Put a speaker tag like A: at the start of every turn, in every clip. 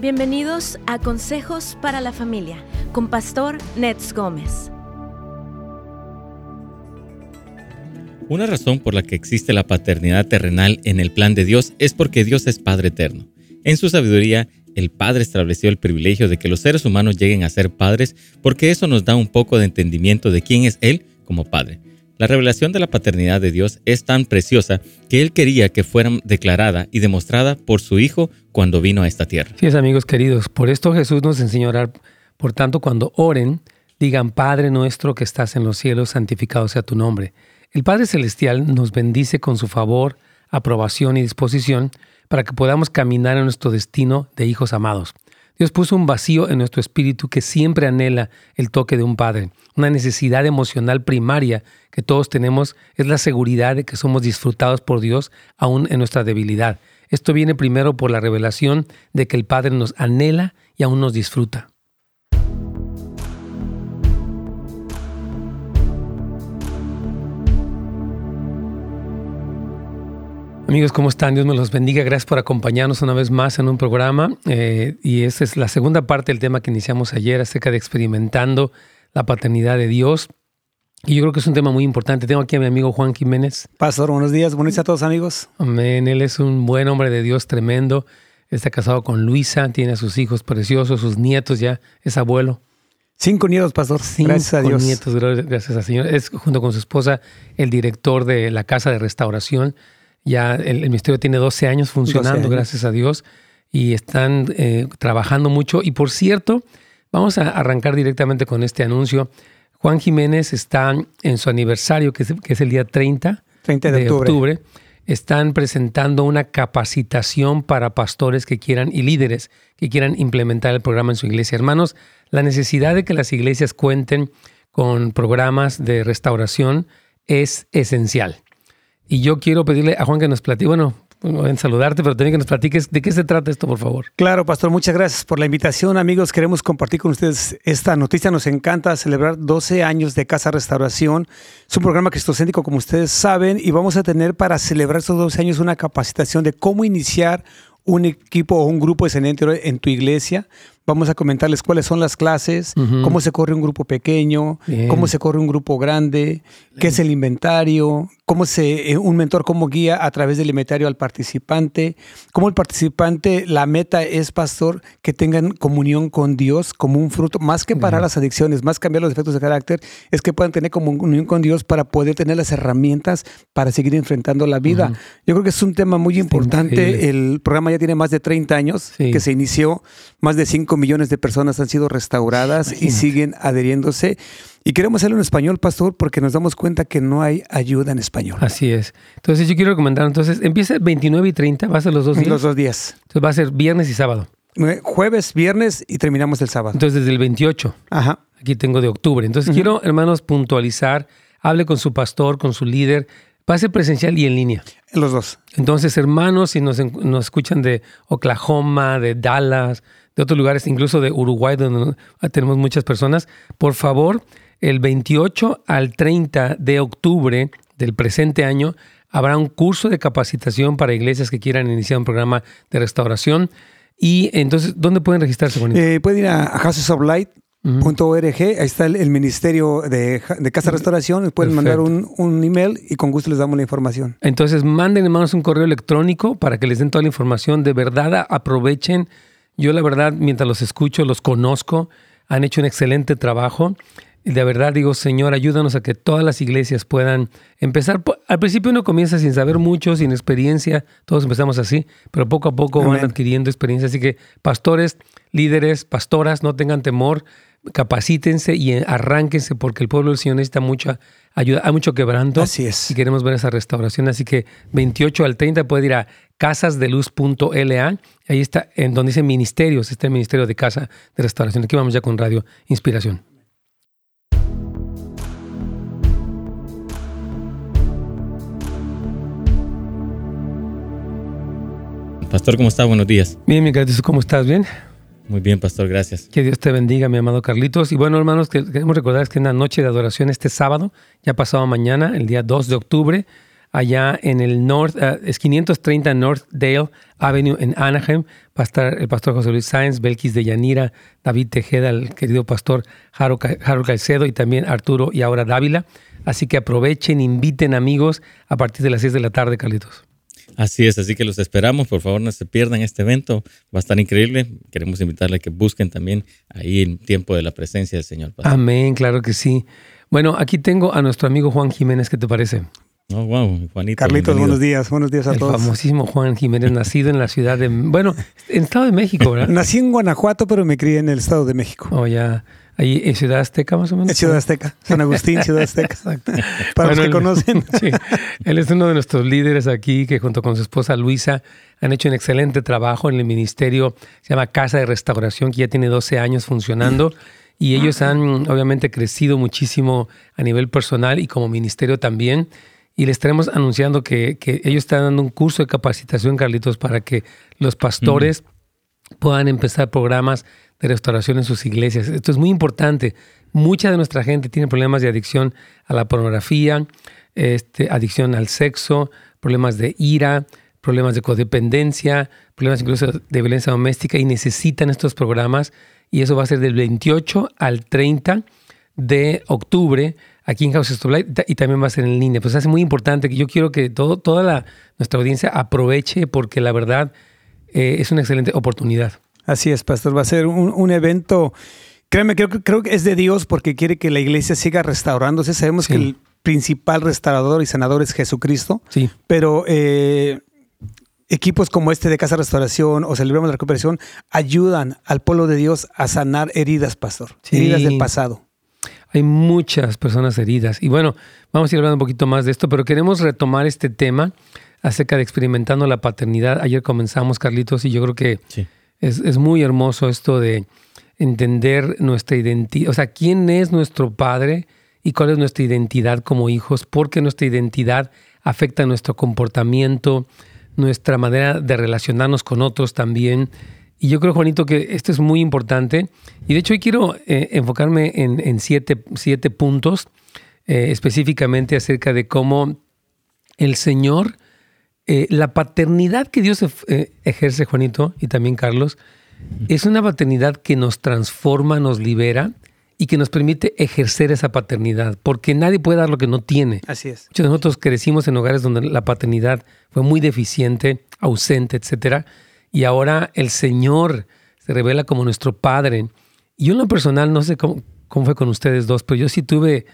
A: Bienvenidos a Consejos para la Familia con Pastor Nets Gómez.
B: Una razón por la que existe la paternidad terrenal en el plan de Dios es porque Dios es Padre eterno. En su sabiduría, el Padre estableció el privilegio de que los seres humanos lleguen a ser padres porque eso nos da un poco de entendimiento de quién es Él como Padre. La revelación de la paternidad de Dios es tan preciosa que Él quería que fuera declarada y demostrada por su Hijo cuando vino a esta tierra.
C: Sí, amigos queridos, por esto Jesús nos enseñó a orar. Por tanto, cuando oren, digan, Padre nuestro que estás en los cielos, santificado sea tu nombre. El Padre Celestial nos bendice con su favor, aprobación y disposición para que podamos caminar en nuestro destino de hijos amados. Dios puso un vacío en nuestro espíritu que siempre anhela el toque de un padre. Una necesidad emocional primaria que todos tenemos es la seguridad de que somos disfrutados por Dios aún en nuestra debilidad. Esto viene primero por la revelación de que el Padre nos anhela y aún nos disfruta. Amigos, ¿cómo están? Dios me los bendiga. Gracias por acompañarnos una vez más en un programa. Eh, y esta es la segunda parte del tema que iniciamos ayer acerca de experimentando la paternidad de Dios. Y yo creo que es un tema muy importante. Tengo aquí a mi amigo Juan Jiménez.
D: Pastor, buenos días. Buenos días a todos, amigos.
C: Amén. Él es un buen hombre de Dios, tremendo. Está casado con Luisa, tiene a sus hijos preciosos, sus nietos ya, es abuelo.
D: Cinco nietos, pastor.
C: Cinco
D: gracias a Dios.
C: nietos, gracias al Señor. Es junto con su esposa el director de la casa de restauración ya el, ministerio tiene 12 años funcionando, gracias a Dios, y están eh, trabajando mucho. Y por cierto, vamos a arrancar directamente con este anuncio. Juan Jiménez está en su aniversario, que es, el día 30,
D: 30 de, octubre.
C: Están presentando una capacitación para pastores que quieran y líderes que quieran implementar el programa en su iglesia. Hermanos, la necesidad de que las iglesias cuenten con programas de restauración es esencial. Y yo quiero pedirle a Juan que nos platique, bueno, en saludarte, pero también que nos platiques de qué se trata esto, por favor.
D: Claro, pastor, muchas gracias por la invitación. Amigos, queremos compartir con ustedes esta noticia. Nos encanta celebrar 12 años de Casa Restauración. Es un programa cristocéntrico, como ustedes saben, y vamos a tener para celebrar estos 12 años una capacitación de cómo iniciar un equipo o un grupo de en tu iglesia. Vamos a comentarles cuáles son las clases, cómo se corre un grupo pequeño, cómo se corre un grupo grande, qué es el inventario, cómo se, eh, un mentor cómo guía a través del inventario al participante, cómo el participante, la meta es, pastor, que tengan comunión con Dios como un fruto, más que para las adicciones, más cambiar los defectos de carácter, es que puedan tener comunión con Dios para poder tener las herramientas para seguir enfrentando la vida. Yo creo que es un tema muy importante. El programa ya tiene más de 30 años que se inició, más de 5 millones de personas han sido restauradas y siguen adheriéndose. Y queremos hacerlo en español, pastor, porque nos damos cuenta que no hay ayuda en español.
C: Así es. Entonces yo quiero recomendar, entonces empieza el 29 y 30, va a ser los dos días.
D: Los dos días.
C: Entonces va a ser viernes y sábado.
D: Jueves, viernes y terminamos el sábado.
C: Entonces desde el 28.
D: Ajá.
C: Aquí tengo de octubre. Entonces quiero, hermanos, puntualizar, hable con su pastor, con su líder. Va a ser presencial y en línea.
D: Los dos.
C: Entonces, hermanos, si nos, nos escuchan de Oklahoma, de Dallas, de otros lugares, incluso de Uruguay, donde tenemos muchas personas, por favor, el 28 al 30 de octubre del presente año habrá un curso de capacitación para iglesias que quieran iniciar un programa de restauración. Y entonces, ¿dónde pueden registrarse?
D: Eh, pueden ir a houseoflight.org, ahí está el, Ministerio de, Casa Restauración, pueden mandar un, un, email y con gusto les damos la información.
C: Entonces, manden hermanos un correo electrónico para que les den toda la información. De verdad, aprovechen. Yo la verdad, mientras los escucho, los conozco, han hecho un excelente trabajo de verdad digo, Señor, ayúdanos a que todas las iglesias puedan empezar. Al principio uno comienza sin saber mucho, sin experiencia, todos empezamos así, pero poco a poco van adquiriendo experiencia. Así que pastores, líderes, pastoras, no tengan temor, capacítense y arránquense porque el pueblo del Señor necesita mucha ayuda, hay mucho quebranto.
D: Así es.
C: Y queremos ver esa restauración. Así que 28 al 30 puede ir a casasdeluz.la. Ahí está, en donde dice ministerios, está el Ministerio de Casa de Restauración. Aquí vamos ya con Radio Inspiración.
B: Pastor, ¿cómo está? Buenos días.
C: Bien, mi querido, ¿cómo estás? ¿Bien?
B: Muy bien, Pastor, gracias.
C: Que Dios te bendiga, mi amado Carlitos. Y bueno, hermanos, queremos recordar que es una noche de adoración este sábado, ya pasado mañana, el día 2 de octubre, allá en el North, uh, es 530 North Dale Avenue en Anaheim. Va a estar el pastor José Luis Sáenz, Belkis de Yanira, David Tejeda, el querido pastor Harold Caicedo y también Arturo y ahora Dávila. Así que aprovechen, inviten amigos a partir de las 6 de la tarde, Carlitos.
B: Así es, así que los esperamos. Por favor, no se pierdan este evento. Va a estar increíble. Queremos invitarle a que busquen también ahí el tiempo de la presencia del Señor.
C: Amén, claro que sí. Bueno, aquí tengo a nuestro amigo Juan Jiménez. ¿Qué te parece?
B: Oh, wow, Juanito.
D: Carlitos, buenos días, buenos días a
C: el
D: todos.
C: famosísimo Juan Jiménez, nacido en la ciudad de, bueno, en el Estado de México, ¿verdad?
D: Nací en Guanajuato, pero me crié en el Estado de México.
C: Oh, ya. Ahí en Ciudad Azteca, más o menos.
D: En Ciudad Azteca, San Agustín, Ciudad Azteca. Exacto. Para los que
C: él,
D: conocen.
C: Sí, él es uno de nuestros líderes aquí que junto con su esposa Luisa han hecho un excelente trabajo en el ministerio, se llama Casa de Restauración, que ya tiene 12 años funcionando. Y ellos han obviamente crecido muchísimo a nivel personal y como ministerio también. Y les estaremos anunciando que, que, ellos están dando un curso de capacitación, Carlitos, para que los pastores mm. puedan empezar programas de restauración en sus iglesias. Esto es muy importante. Mucha de nuestra gente tiene problemas de adicción a la pornografía, este, adicción al sexo, problemas de ira, problemas de codependencia, problemas incluso de violencia doméstica y necesitan estos programas. Y eso va a ser del 28 al 30 de octubre aquí en House of Light y también va a ser en línea. Pues es muy importante que yo quiero que todo, toda la, nuestra audiencia aproveche porque la verdad eh, es una excelente oportunidad.
D: Así es, pastor. Va a ser un, un evento, créeme, creo, creo, que es de Dios porque quiere que la iglesia siga restaurándose. Sabemos sí. que el principal restaurador y sanador es Jesucristo.
C: Sí.
D: Pero eh, equipos como este de Casa Restauración o Celebramos la Recuperación ayudan al pueblo de Dios a sanar heridas, pastor. Sí. Heridas del pasado.
C: Hay muchas personas heridas. Y bueno, vamos a ir hablando un poquito más de esto, pero queremos retomar este tema acerca de experimentando la paternidad. Ayer comenzamos, Carlitos, y yo creo que sí. Es, es, muy hermoso esto de entender nuestra identidad, o sea, quién es nuestro padre y cuál es nuestra identidad como hijos, porque nuestra identidad afecta nuestro comportamiento, nuestra manera de relacionarnos con otros también. Y yo creo, Juanito, que esto es muy importante. Y de hecho, hoy quiero eh, enfocarme en, en, siete, siete puntos eh, específicamente acerca de cómo el Señor, eh, la paternidad que Dios eh, ejerce, Juanito, y también Carlos, es una paternidad que nos transforma, nos libera y que nos permite ejercer esa paternidad, porque nadie puede dar lo que no tiene.
D: Así es.
C: Muchos de nosotros crecimos en hogares donde la paternidad fue muy deficiente, ausente, etcétera y ahora el Señor se revela como nuestro Padre. Y yo en lo personal, no sé cómo, cómo, fue con ustedes dos, pero yo sí tuve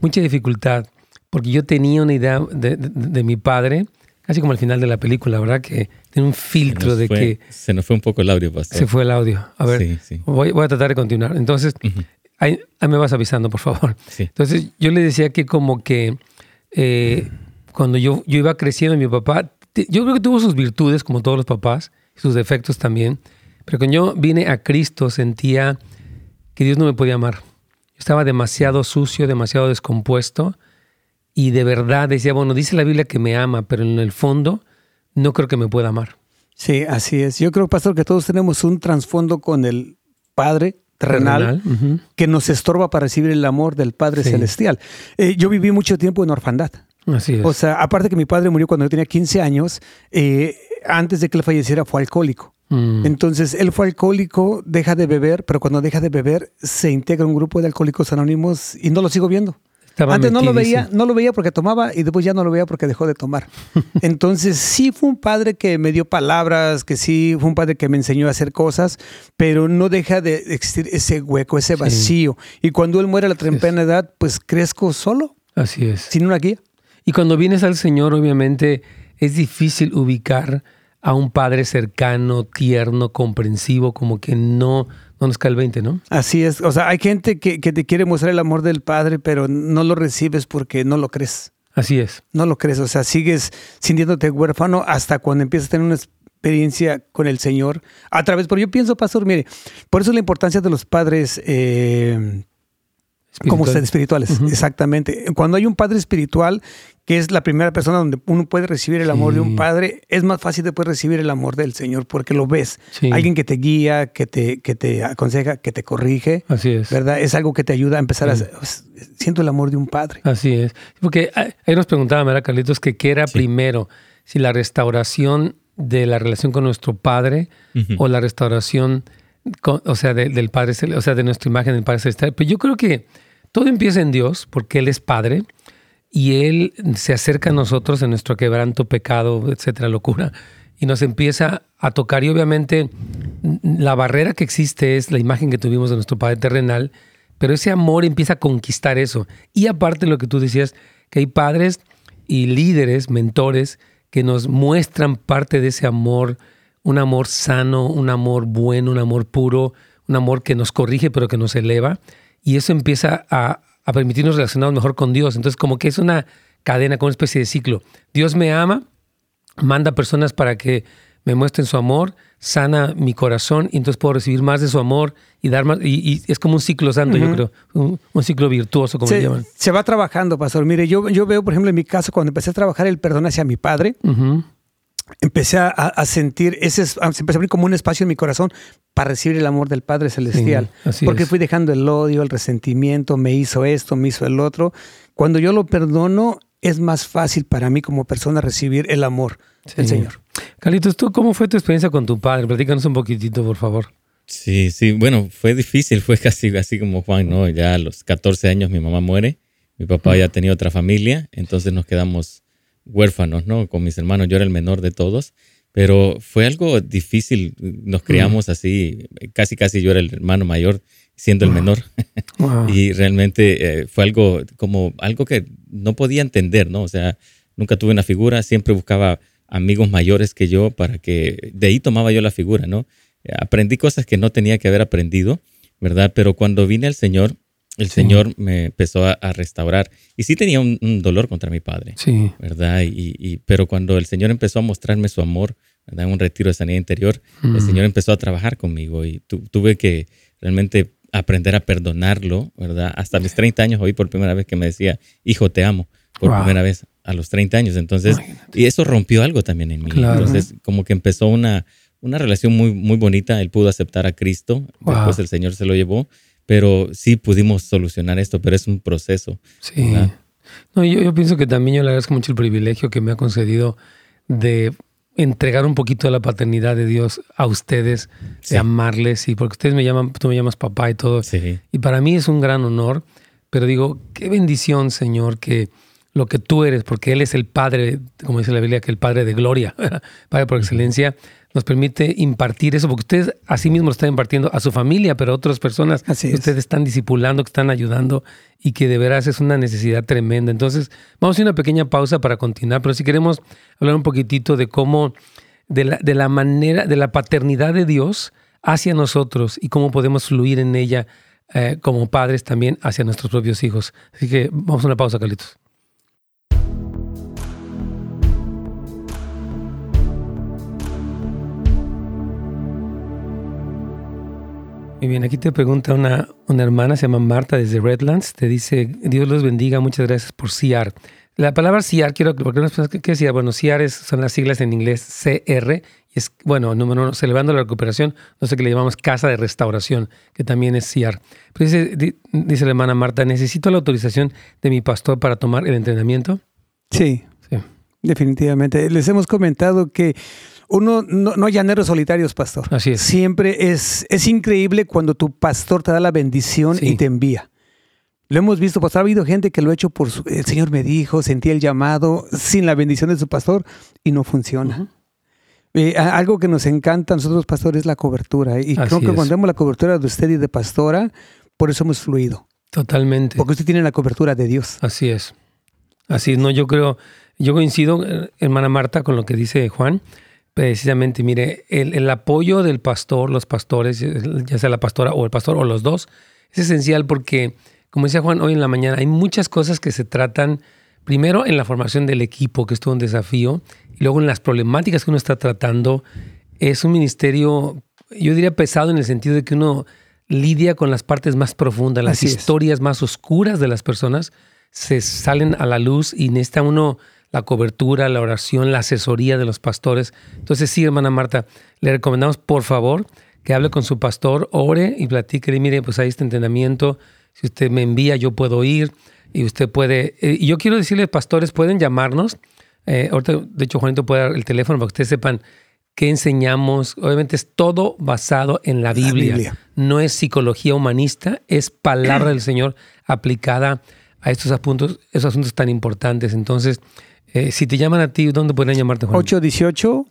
C: mucha dificultad porque yo tenía una idea de, de, de mi padre, casi como al final de la película, ¿verdad? Que tiene un filtro de
B: fue,
C: que...
B: Se nos fue un poco el audio, pastor.
C: Se fue el audio. A ver, sí, sí. Voy, voy, a tratar de continuar. Entonces, uh -huh. ahí, ahí, me vas avisando, por favor.
B: Sí.
C: Entonces, yo le decía que como que eh, cuando yo, yo iba creciendo, mi papá, yo creo que tuvo sus virtudes, como todos los papás, sus defectos también. Pero cuando yo vine a Cristo sentía que Dios no me podía amar. Estaba demasiado sucio, demasiado descompuesto y de verdad decía, bueno, dice la Biblia que me ama, pero en el fondo no creo que me pueda amar.
D: Sí, así es. Yo creo, pastor, que todos tenemos un trasfondo con el Padre terrenal. Uh -huh. que nos estorba para recibir el amor del Padre sí. Celestial. Eh, yo viví mucho tiempo en orfandad.
C: Así es.
D: O sea, aparte que mi padre murió cuando yo tenía 15 años, eh, antes de que él falleciera fue alcohólico. Mm. Entonces, él fue alcohólico, deja de beber, pero cuando deja de beber se integra un grupo de alcohólicos anónimos y no lo sigo viendo. Antes no lo veía, no lo veía porque tomaba y después ya no lo veía porque dejó de tomar. Entonces sí fue un padre que me dio palabras, que sí fue un padre que me enseñó a hacer cosas, pero no deja de existir ese hueco, ese vacío. Sí. Y cuando él muere a la temprana edad, pues crezco solo.
C: Así es.
D: Sin una guía.
C: Y cuando vienes al Señor, obviamente es difícil ubicar a un padre cercano, tierno, comprensivo, como que no, no nos cae el 20, ¿no?
D: Así es. O sea, hay gente que, que, te quiere mostrar el amor del Padre, pero no lo recibes porque no lo crees.
C: Así es.
D: No lo crees. O sea, sigues sintiéndote huérfano hasta cuando empiezas a tener una experiencia con el Señor a través. Pero yo pienso, pastor, mire, por eso la importancia de los padres. Eh, Como ser espirituales, exactamente. Cuando hay un padre espiritual, que es la primera persona donde uno puede recibir el amor de un padre, es más fácil de poder recibir el amor del Señor porque lo ves. Alguien que te guía, que te, que te aconseja, que te corrige.
C: Así es.
D: ¿Verdad? Es algo que te ayuda a empezar a... Siento el amor de un padre.
C: Así es. Porque ahí nos preguntaba, Mara Carlitos, que qué era primero, si la restauración de la relación con nuestro padre o la restauración, o sea, del Padre, o sea, de nuestra imagen del Padre Celestial. Pero yo creo que todo empieza en Dios, porque Él es Padre, y Él se acerca a nosotros en nuestro quebranto, pecado, etcétera, locura, y nos empieza a tocar. Y obviamente la barrera que existe es la imagen que tuvimos de nuestro Padre terrenal, pero ese amor empieza a conquistar eso. Y aparte lo que tú decías, que hay padres y líderes, mentores, que nos muestran parte de ese amor, un amor sano, un amor bueno, un amor puro, un amor que nos corrige pero que nos eleva y eso empieza a, permitirnos relacionarnos mejor con Dios. Entonces, como que es una cadena, como una especie de ciclo. Dios me ama, manda personas para que me muestren su amor, sana mi corazón y entonces puedo recibir más de su amor y dar más. Y, es como un ciclo santo, yo creo, un, ciclo virtuoso, como
D: se,
C: llaman.
D: Se va trabajando, pastor. Mire, yo, yo veo, por ejemplo, en mi caso, cuando empecé a trabajar el perdón hacia mi padre, empecé a, sentir, ese, se empezó a abrir como un espacio en mi corazón para recibir el amor del Padre Celestial. porque fui dejando el odio, el resentimiento, me hizo esto, me hizo el otro. Cuando yo lo perdono, es más fácil para mí como persona recibir el amor del Señor.
C: Carlitos, ¿tú cómo fue tu experiencia con tu padre? Platícanos un poquitito, por favor.
B: Sí, sí, bueno, fue difícil, fue casi así como Juan, ¿no? Ya a los 14 años mi mamá muere, mi papá ya tenía otra familia, entonces nos quedamos huérfanos, ¿no? Con mis hermanos, yo era el menor de todos, pero fue algo difícil, nos criamos así, casi casi yo era el hermano mayor siendo el menor y realmente eh, fue algo como algo que no podía entender, ¿no? O sea, nunca tuve una figura, siempre buscaba amigos mayores que yo para que de ahí tomaba yo la figura, ¿no? Aprendí cosas que no tenía que haber aprendido, ¿verdad? Pero cuando vine al Señor, el Señor me empezó a, restaurar. Y sí tenía un, dolor contra mi padre,
C: sí.
B: ¿verdad? Y, pero cuando el Señor empezó a mostrarme su amor, ¿verdad? En un retiro de sanidad interior, el mm. Señor empezó a trabajar conmigo y tuve que realmente aprender a perdonarlo, ¿verdad? Hasta mis 30 años oí por primera vez que me decía, hijo, te amo, por primera vez a los 30 años. Entonces, y eso rompió algo también en mí. Entonces, como que empezó una, una relación muy, muy bonita. Él pudo aceptar a Cristo, después el Señor se lo llevó pero sí pudimos solucionar esto, pero es un proceso.
C: Sí. No, yo, yo, pienso que también yo le agradezco mucho el privilegio que me ha concedido de entregar un poquito de la paternidad de Dios a ustedes, de amarles, y porque ustedes me llaman, tú me llamas papá y todo.
B: Sí.
C: Y para mí es un gran honor, pero digo, qué bendición, Señor, que lo que tú eres, porque Él es el Padre, como dice la Biblia, que el Padre de gloria, Padre por excelencia, nos permite impartir eso, porque ustedes así mismo lo están impartiendo a su familia, pero a otras personas que ustedes están discipulando, que están ayudando y que de veras es una necesidad tremenda. Entonces, vamos a hacer una pequeña pausa para continuar, pero si queremos hablar un poquitito de cómo, de la, de la manera, de la paternidad de Dios hacia nosotros y cómo podemos fluir en ella eh, como padres también hacia nuestros propios hijos. Así que vamos a una pausa, Carlitos. Muy bien, aquí te pregunta una, una hermana, se llama Marta desde Redlands, te dice, Dios los bendiga, muchas gracias por CIAR. La palabra CIAR, quiero, porque no ¿qué decía? Bueno, CIAR son las siglas en inglés CR, y es, bueno, número uno, celebrando la recuperación, no sé qué le llamamos casa de restauración, que también es CIAR. Pero dice, dice la hermana Marta, ¿necesito la autorización de mi pastor para tomar el entrenamiento?
D: Sí, sí. definitivamente. Les hemos comentado que uno no, hay llaneros solitarios, pastor.
C: Así es.
D: Siempre es, es increíble cuando tu pastor te da la bendición y te envía. Lo hemos visto, pastor. Ha habido gente que lo ha hecho por su, el Señor me dijo, sentí el llamado sin la bendición de su pastor y no funciona. Eh, algo que nos encanta a nosotros, pastores, es la cobertura. Y creo que cuando vemos la cobertura de usted y de pastora, por eso hemos fluido.
C: Totalmente.
D: Porque usted tiene la cobertura de Dios.
C: Así es. Así es. No, yo creo, yo coincido, eh, hermana Marta, con lo que dice Juan. Precisamente, mire, el, apoyo del pastor, los pastores, ya sea la pastora o el pastor o los dos, es esencial porque, como decía Juan hoy en la mañana, hay muchas cosas que se tratan primero en la formación del equipo, que es todo un desafío, y luego en las problemáticas que uno está tratando. Es un ministerio, yo diría pesado en el sentido de que uno lidia con las partes más profundas, las
D: Así es.
C: historias más oscuras de las personas, se salen a la luz y necesita uno la cobertura, la oración, la asesoría de los pastores. Entonces, sí, hermana Marta, le recomendamos, por favor, que hable con su pastor, ore y platique, mire, pues hay este entrenamiento, si usted me envía, yo puedo ir y usted puede... eh, Y yo quiero decirle, pastores, pueden llamarnos. Eh, ahorita, de hecho, Juanito puede dar el teléfono para que ustedes sepan qué enseñamos. Obviamente es todo basado en la Biblia.
D: Biblia.
C: No es psicología humanista, es palabra del Señor aplicada a estos asuntos, esos asuntos tan importantes. Entonces, eh, si te llaman a ti, ¿dónde pueden llamarte, Juan?
D: 818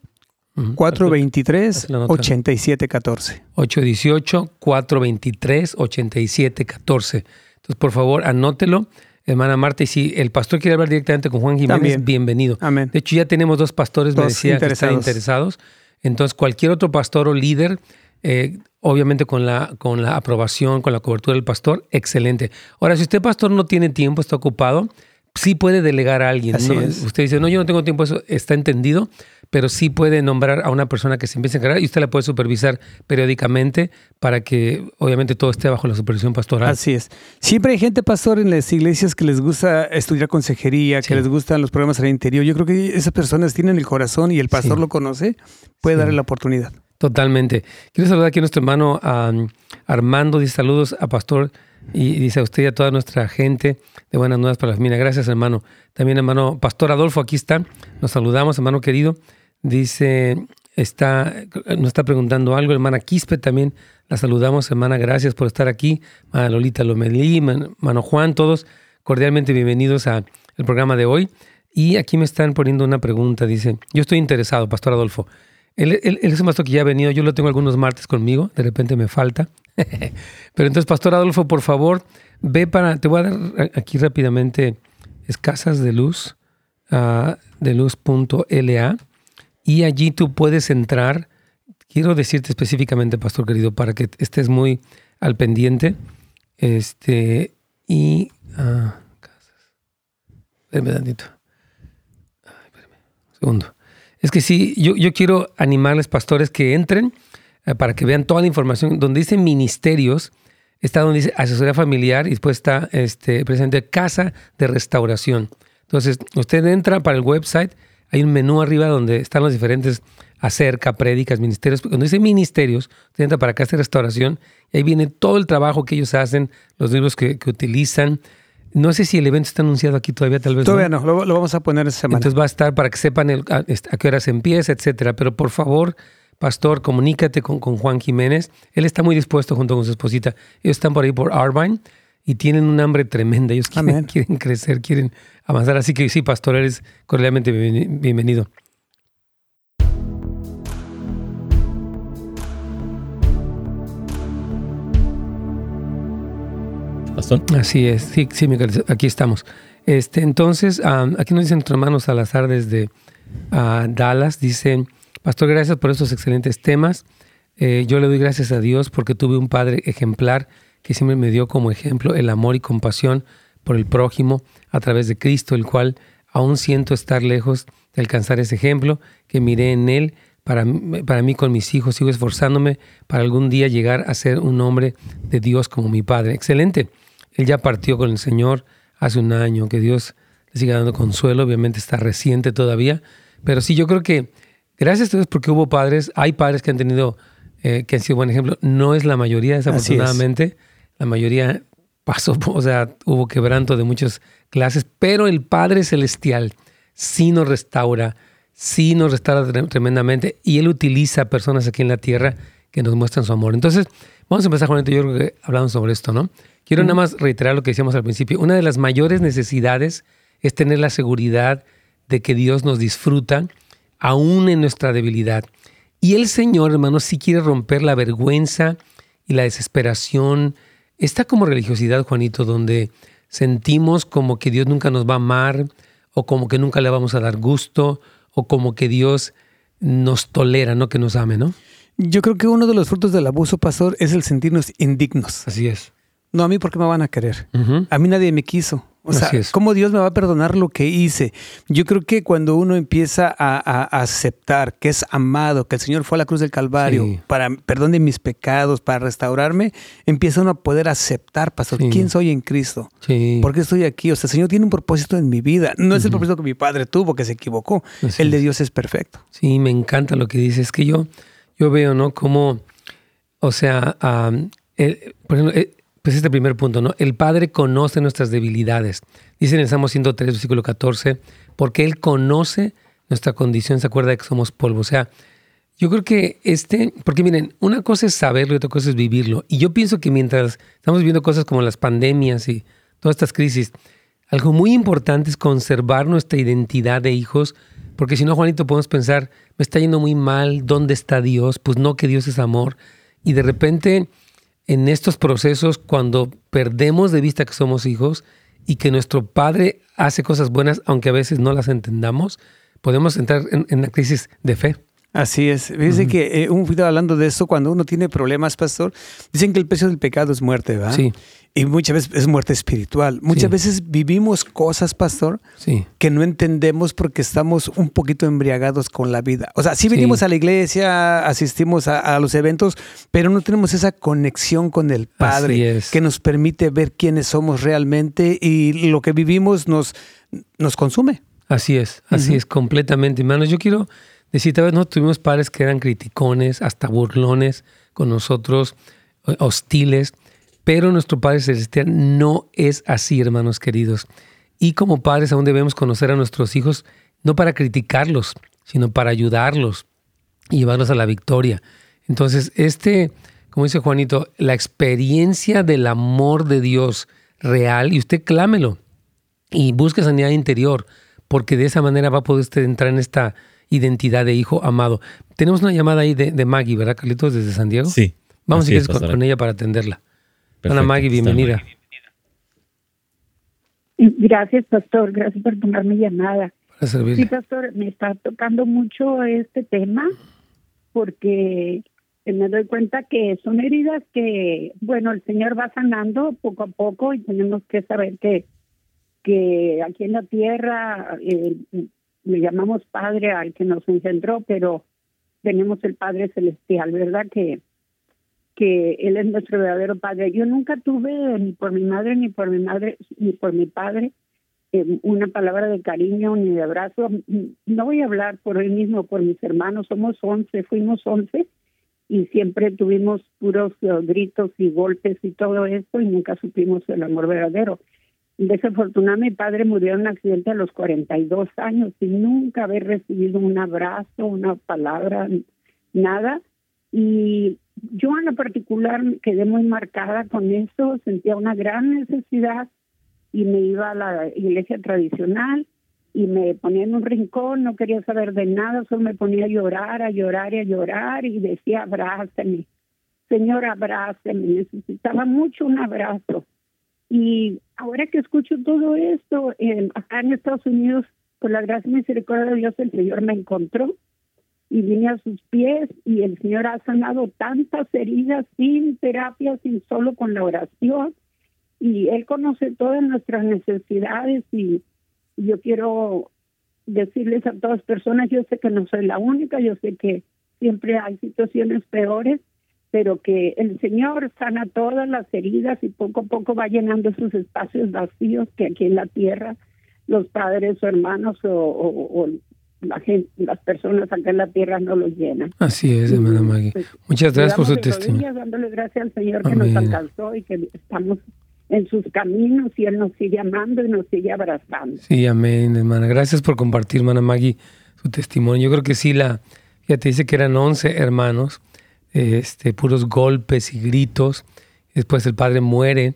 C: Ujú.
D: 423
C: Hazle la nota.
D: 8714.
C: 818-423-8714. Entonces, por favor, anótelo, hermana Marta. Y si el pastor quiere hablar directamente con Juan Jiménez,
D: También.
C: bienvenido.
D: Amén.
C: De hecho, ya tenemos dos pastores, me decía, que están
D: interesados.
C: interesados. Entonces, cualquier otro pastor o líder, eh, obviamente con la, con la aprobación, con la cobertura del pastor, excelente. Ahora, si usted, pastor, no tiene tiempo, está ocupado, sí puede delegar a alguien.
D: Así
C: ¿no?
D: es.
C: Usted dice, no, yo no tengo tiempo, eso está entendido, pero sí puede nombrar a una persona que se empiece a encargar y usted la puede supervisar periódicamente para que, obviamente, todo esté bajo la supervisión pastoral.
D: Así es. Siempre hay gente, pastor, en las iglesias que les gusta estudiar consejería,
C: Sí.
D: que les gustan los problemas al interior. Yo creo que esas personas tienen el corazón y el pastor
C: Sí.
D: lo conoce, puede
C: Sí.
D: darle la oportunidad.
C: Totalmente. Quiero saludar aquí a nuestro hermano um, Armando, dice saludos a Pastor y dice a usted y a toda nuestra gente de Buenas Nuevas para la Familia. Gracias, hermano. También, hermano Pastor Adolfo, aquí está. Nos saludamos, hermano querido. Dice, está, nos está preguntando algo. Hermana Quispe también la saludamos, hermana. Gracias por estar aquí. Hermana Lolita Lomelí, man- hermano Juan, todos cordialmente bienvenidos al programa de hoy. Y aquí me están poniendo una pregunta. Dice, yo estoy interesado, Pastor Adolfo. Él- él es un pastor que ya ha venido, yo lo tengo algunos martes conmigo, de repente me falta. Pero entonces, Pastor Adolfo, por favor, ve para, te voy a dar aquí rápidamente, es Casas de Luz, ah, de luz.la, y allí tú puedes entrar. Quiero decirte específicamente, Pastor querido, para que estés muy al pendiente. Este, y. casas. Espérame tantito. Ay, espérame. Un segundo. Es que sí, yo, yo quiero animarles, pastores, que entren para que vean toda la información. Donde dice ministerios, está donde dice asesoría familiar y después está este, presente casa de restauración. Entonces, usted entra para el website, hay un menú arriba donde están los diferentes acerca, prédicas, ministerios. Cuando dice ministerios, usted entra para casa de restauración y ahí viene todo el trabajo que ellos hacen, los libros que, que utilizan. No sé si el evento está anunciado aquí todavía, tal vez.
D: Todavía no, lo, lo vamos a poner esta semana.
C: Entonces va a estar para que sepan el- a, a qué hora se empieza, etcétera. Pero por favor, pastor, comunícate con, con Juan Jiménez. Él está muy dispuesto junto con su esposita. Ellos están por ahí por Arbine y tienen un hambre tremenda. Ellos quieren, crecer, quieren avanzar. Así que sí, pastor, eres cordialmente bienveni- bienvenido.
B: Pastor.
C: Así es, sí, sí, mi querido, aquí estamos. Este, entonces, aquí nos dice nuestro hermano Salazar desde ah, Dallas, dice, Pastor, gracias por estos excelentes temas. Eh, yo le doy gracias a Dios porque tuve un padre ejemplar que siempre me dio como ejemplo el amor y compasión por el prójimo a través de Cristo, el cual aún siento estar lejos de alcanzar ese ejemplo que miré en él. Para, para mí con mis hijos sigo esforzándome para algún día llegar a ser un hombre de Dios como mi padre. Excelente. Él ya partió con el Señor hace un año, que Dios le siga dando consuelo, obviamente está reciente todavía, pero sí, yo creo que gracias a Dios porque hubo padres, hay padres que han tenido, eh, que han sido buen ejemplo, no es la mayoría desafortunadamente, la mayoría pasó, o sea, hubo quebranto de muchas clases, pero el Padre Celestial sí nos restaura, sí nos restaura tre- tremendamente y Él utiliza personas aquí en la tierra que nos muestran su amor. Entonces, vamos a empezar, Juanito, yo creo que hablamos sobre esto, ¿no? Quiero nada más reiterar lo que decíamos al principio. Una de las mayores necesidades es tener la seguridad de que Dios nos disfruta aún en nuestra debilidad. Y el Señor, hermano, sí quiere romper la vergüenza y la desesperación. Está como religiosidad, Juanito, donde sentimos como que Dios nunca nos va a amar o como que nunca le vamos a dar gusto o como que Dios nos tolera, no que nos ame, ¿no?
D: Yo creo que uno de los frutos del abuso, pastor, es el sentirnos indignos.
C: Así es.
D: No, a mí, ¿por qué me van a querer? A mí nadie me quiso. O sea, ¿cómo Dios me va a perdonar lo que hice? Yo creo que cuando uno empieza a, aceptar que es amado, que el Señor fue a la cruz del Calvario para perdón de mis pecados, para restaurarme, empieza uno a poder aceptar, pastor, quién soy en Cristo. ¿Por qué estoy aquí? O sea, el Señor tiene un propósito en mi vida. No es el propósito que mi padre tuvo, que se equivocó. el de Dios es perfecto.
C: Sí, me encanta lo que dices. Es que yo, yo veo, ¿no? Como, o sea, por ejemplo, eh, pues este primer punto, ¿no? El Padre conoce nuestras debilidades. Dice en el Salmo 103, versículo 14, porque Él conoce nuestra condición, se acuerda que somos polvo. O sea, yo creo que este, porque miren, una cosa es saberlo y otra cosa es vivirlo. Y yo pienso que mientras estamos viviendo cosas como las pandemias y todas estas crisis, algo muy importante es conservar nuestra identidad de hijos, porque si no, Juanito, podemos pensar, me está yendo muy mal, ¿dónde está Dios? Pues no, que Dios es amor. Y de repente en estos procesos cuando perdemos de vista que somos hijos y que nuestro Padre hace cosas buenas, aunque a veces no las entendamos, podemos entrar en, la crisis de fe.
D: Así es. Fíjense que eh, un video hablando de eso, cuando uno tiene problemas, pastor, dicen que el precio del pecado es muerte, ¿verdad? Sí. Y muchas veces es muerte espiritual. Muchas veces vivimos cosas, pastor, sí. que no entendemos porque estamos un poquito embriagados con la vida. O sea, sí venimos a la iglesia, asistimos a, los eventos, pero no tenemos esa conexión con el Padre que nos permite ver quiénes somos realmente y lo que vivimos nos, nos consume.
C: Así es, así es, completamente. Hermanos, yo quiero vez no tuvimos padres que eran criticones, hasta burlones con nosotros, hostiles pero nuestro Padre Celestial no es así, hermanos queridos. Y como padres aún debemos conocer a nuestros hijos no para criticarlos, sino para ayudarlos y llevarlos a la victoria. Entonces, este, como dice Juanito, la experiencia del amor de Dios real, y usted clámelo y busque sanidad interior, porque de esa manera va a poder usted entrar en esta identidad de hijo amado. Tenemos una llamada ahí de, Maggie, ¿verdad, Carlitos, desde San Diego?
B: Sí.
C: Vamos a ir con ella para atenderla. Ana Maggie, bienvenida.
E: Gracias, pastor. Gracias por tomar mi llamada. Sí, pastor, me está tocando mucho este tema porque me doy cuenta que son heridas que, bueno, el Señor va sanando poco a poco y tenemos que saber que, que aquí en la tierra eh, le llamamos Padre al que nos engendró, pero tenemos el Padre Celestial, ¿verdad? Que que Él es nuestro verdadero Padre. Yo nunca tuve, ni por mi madre, ni por mi madre, ni por mi padre, eh, una palabra de cariño ni de abrazo. No voy a hablar por él mismo, por mis hermanos. Somos once, fuimos once y siempre tuvimos puros eh, gritos y golpes y todo esto y nunca supimos el amor verdadero. Desafortunadamente mi padre murió en un accidente a los 42 años y nunca haber recibido un abrazo, una palabra, nada. Y yo en lo particular quedé muy marcada con eso, sentía una gran necesidad y me iba a la iglesia tradicional y me ponía en un rincón, no quería saber de nada, solo me ponía a llorar, a llorar y a llorar y decía abrázame, Señor abrázame, necesitaba mucho un abrazo. Y ahora que escucho todo esto, acá en Estados Unidos, por la gracia y misericordia de Dios, el Señor me encontró y vine a sus pies y el Señor ha sanado tantas heridas sin terapia, sin solo con la oración. Y Él conoce todas nuestras necesidades y yo quiero decirles a todas personas, yo sé que no soy la única, yo sé que siempre hay situaciones peores, pero que el Señor sana todas las heridas y poco a poco va llenando esos espacios vacíos que aquí en la tierra los padres o hermanos o, o, la gente, las personas acá en la tierra no los llenan.
C: Así es, hermana Maggie. Pues, Muchas gracias por su testimonio.
E: Dándole gracias al Señor que nos alcanzó y que estamos en sus caminos y Él nos sigue amando y nos sigue abrazando.
C: Sí, amén, hermana. Gracias por compartir, hermana Maggie, su testimonio. Yo creo que sí, la, ya te dice que eran 11 hermanos, este, puros golpes y gritos. Después el padre muere,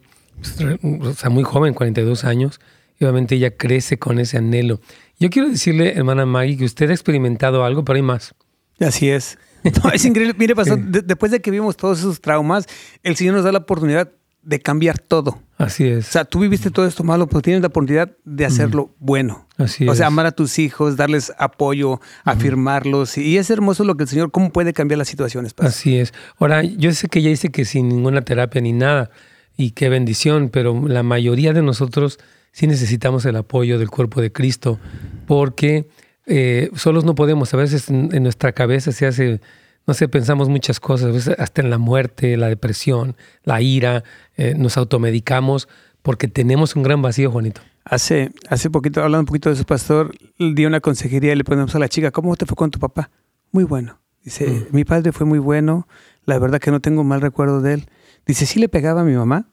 C: o sea, muy joven, 42 años. Y obviamente ella crece con ese anhelo. Yo quiero decirle, hermana Maggie, que usted ha experimentado algo, pero hay más.
D: Así es. es increíble. Mire, pasó, después de que vimos todos esos traumas, el Señor nos da la oportunidad de cambiar todo.
C: Así es.
D: O sea, tú viviste todo esto malo, pero tienes la oportunidad de hacerlo bueno.
C: Así
D: es.
C: O
D: sea, amar a tus hijos, darles apoyo, afirmarlos. Y es hermoso lo que el Señor, cómo puede cambiar las situaciones.
C: Así es. Ahora, yo sé que ella dice que sin ninguna terapia ni nada, y qué bendición, pero la mayoría de nosotros sí necesitamos el apoyo del cuerpo de Cristo, porque eh, solos no podemos. A veces en, nuestra cabeza se hace, no sé, pensamos muchas cosas, veces hasta en la muerte, la depresión, la ira, eh, nos automedicamos porque tenemos un gran vacío, Juanito.
D: Hace, hace poquito, hablando un poquito de su pastor, dio una consejería y le ponemos a la chica, ¿cómo te fue con tu papá? Muy bueno. Dice, mm. mi padre fue muy bueno, la verdad que no tengo mal recuerdo de él. Dice, sí le pegaba a mi mamá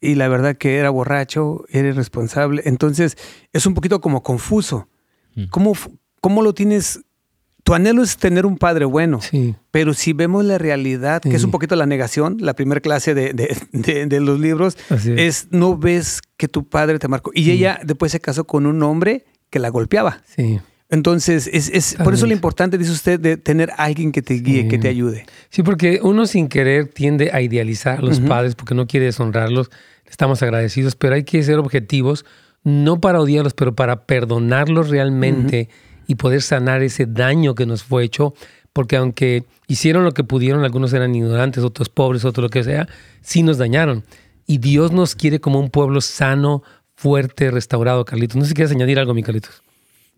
D: y la verdad que era borracho, era irresponsable. Entonces es un poquito como confuso. Mm. ¿Cómo, ¿Cómo lo tienes tu anhelo es tener un padre bueno, sí. pero si vemos la realidad, que es un poquito la negación, la primera clase de, de, los libros, es. no ves que tu padre te marcó. Y ella después se casó con un hombre que la golpeaba. Sí. Entonces, es, es por eso lo importante, dice usted, de tener alguien que te guíe, que te ayude.
C: Sí, porque uno sin querer tiende a idealizar a los padres porque no quiere deshonrarlos. Estamos agradecidos, pero hay que ser objetivos, no para odiarlos, pero para perdonarlos realmente y poder sanar ese daño que nos fue hecho, porque aunque hicieron lo que pudieron, algunos eran ignorantes, otros pobres, otros lo que sea, sí nos dañaron. Y Dios nos quiere como un pueblo sano, fuerte, restaurado, Carlitos. No sé si quieres añadir algo, mi Carlitos.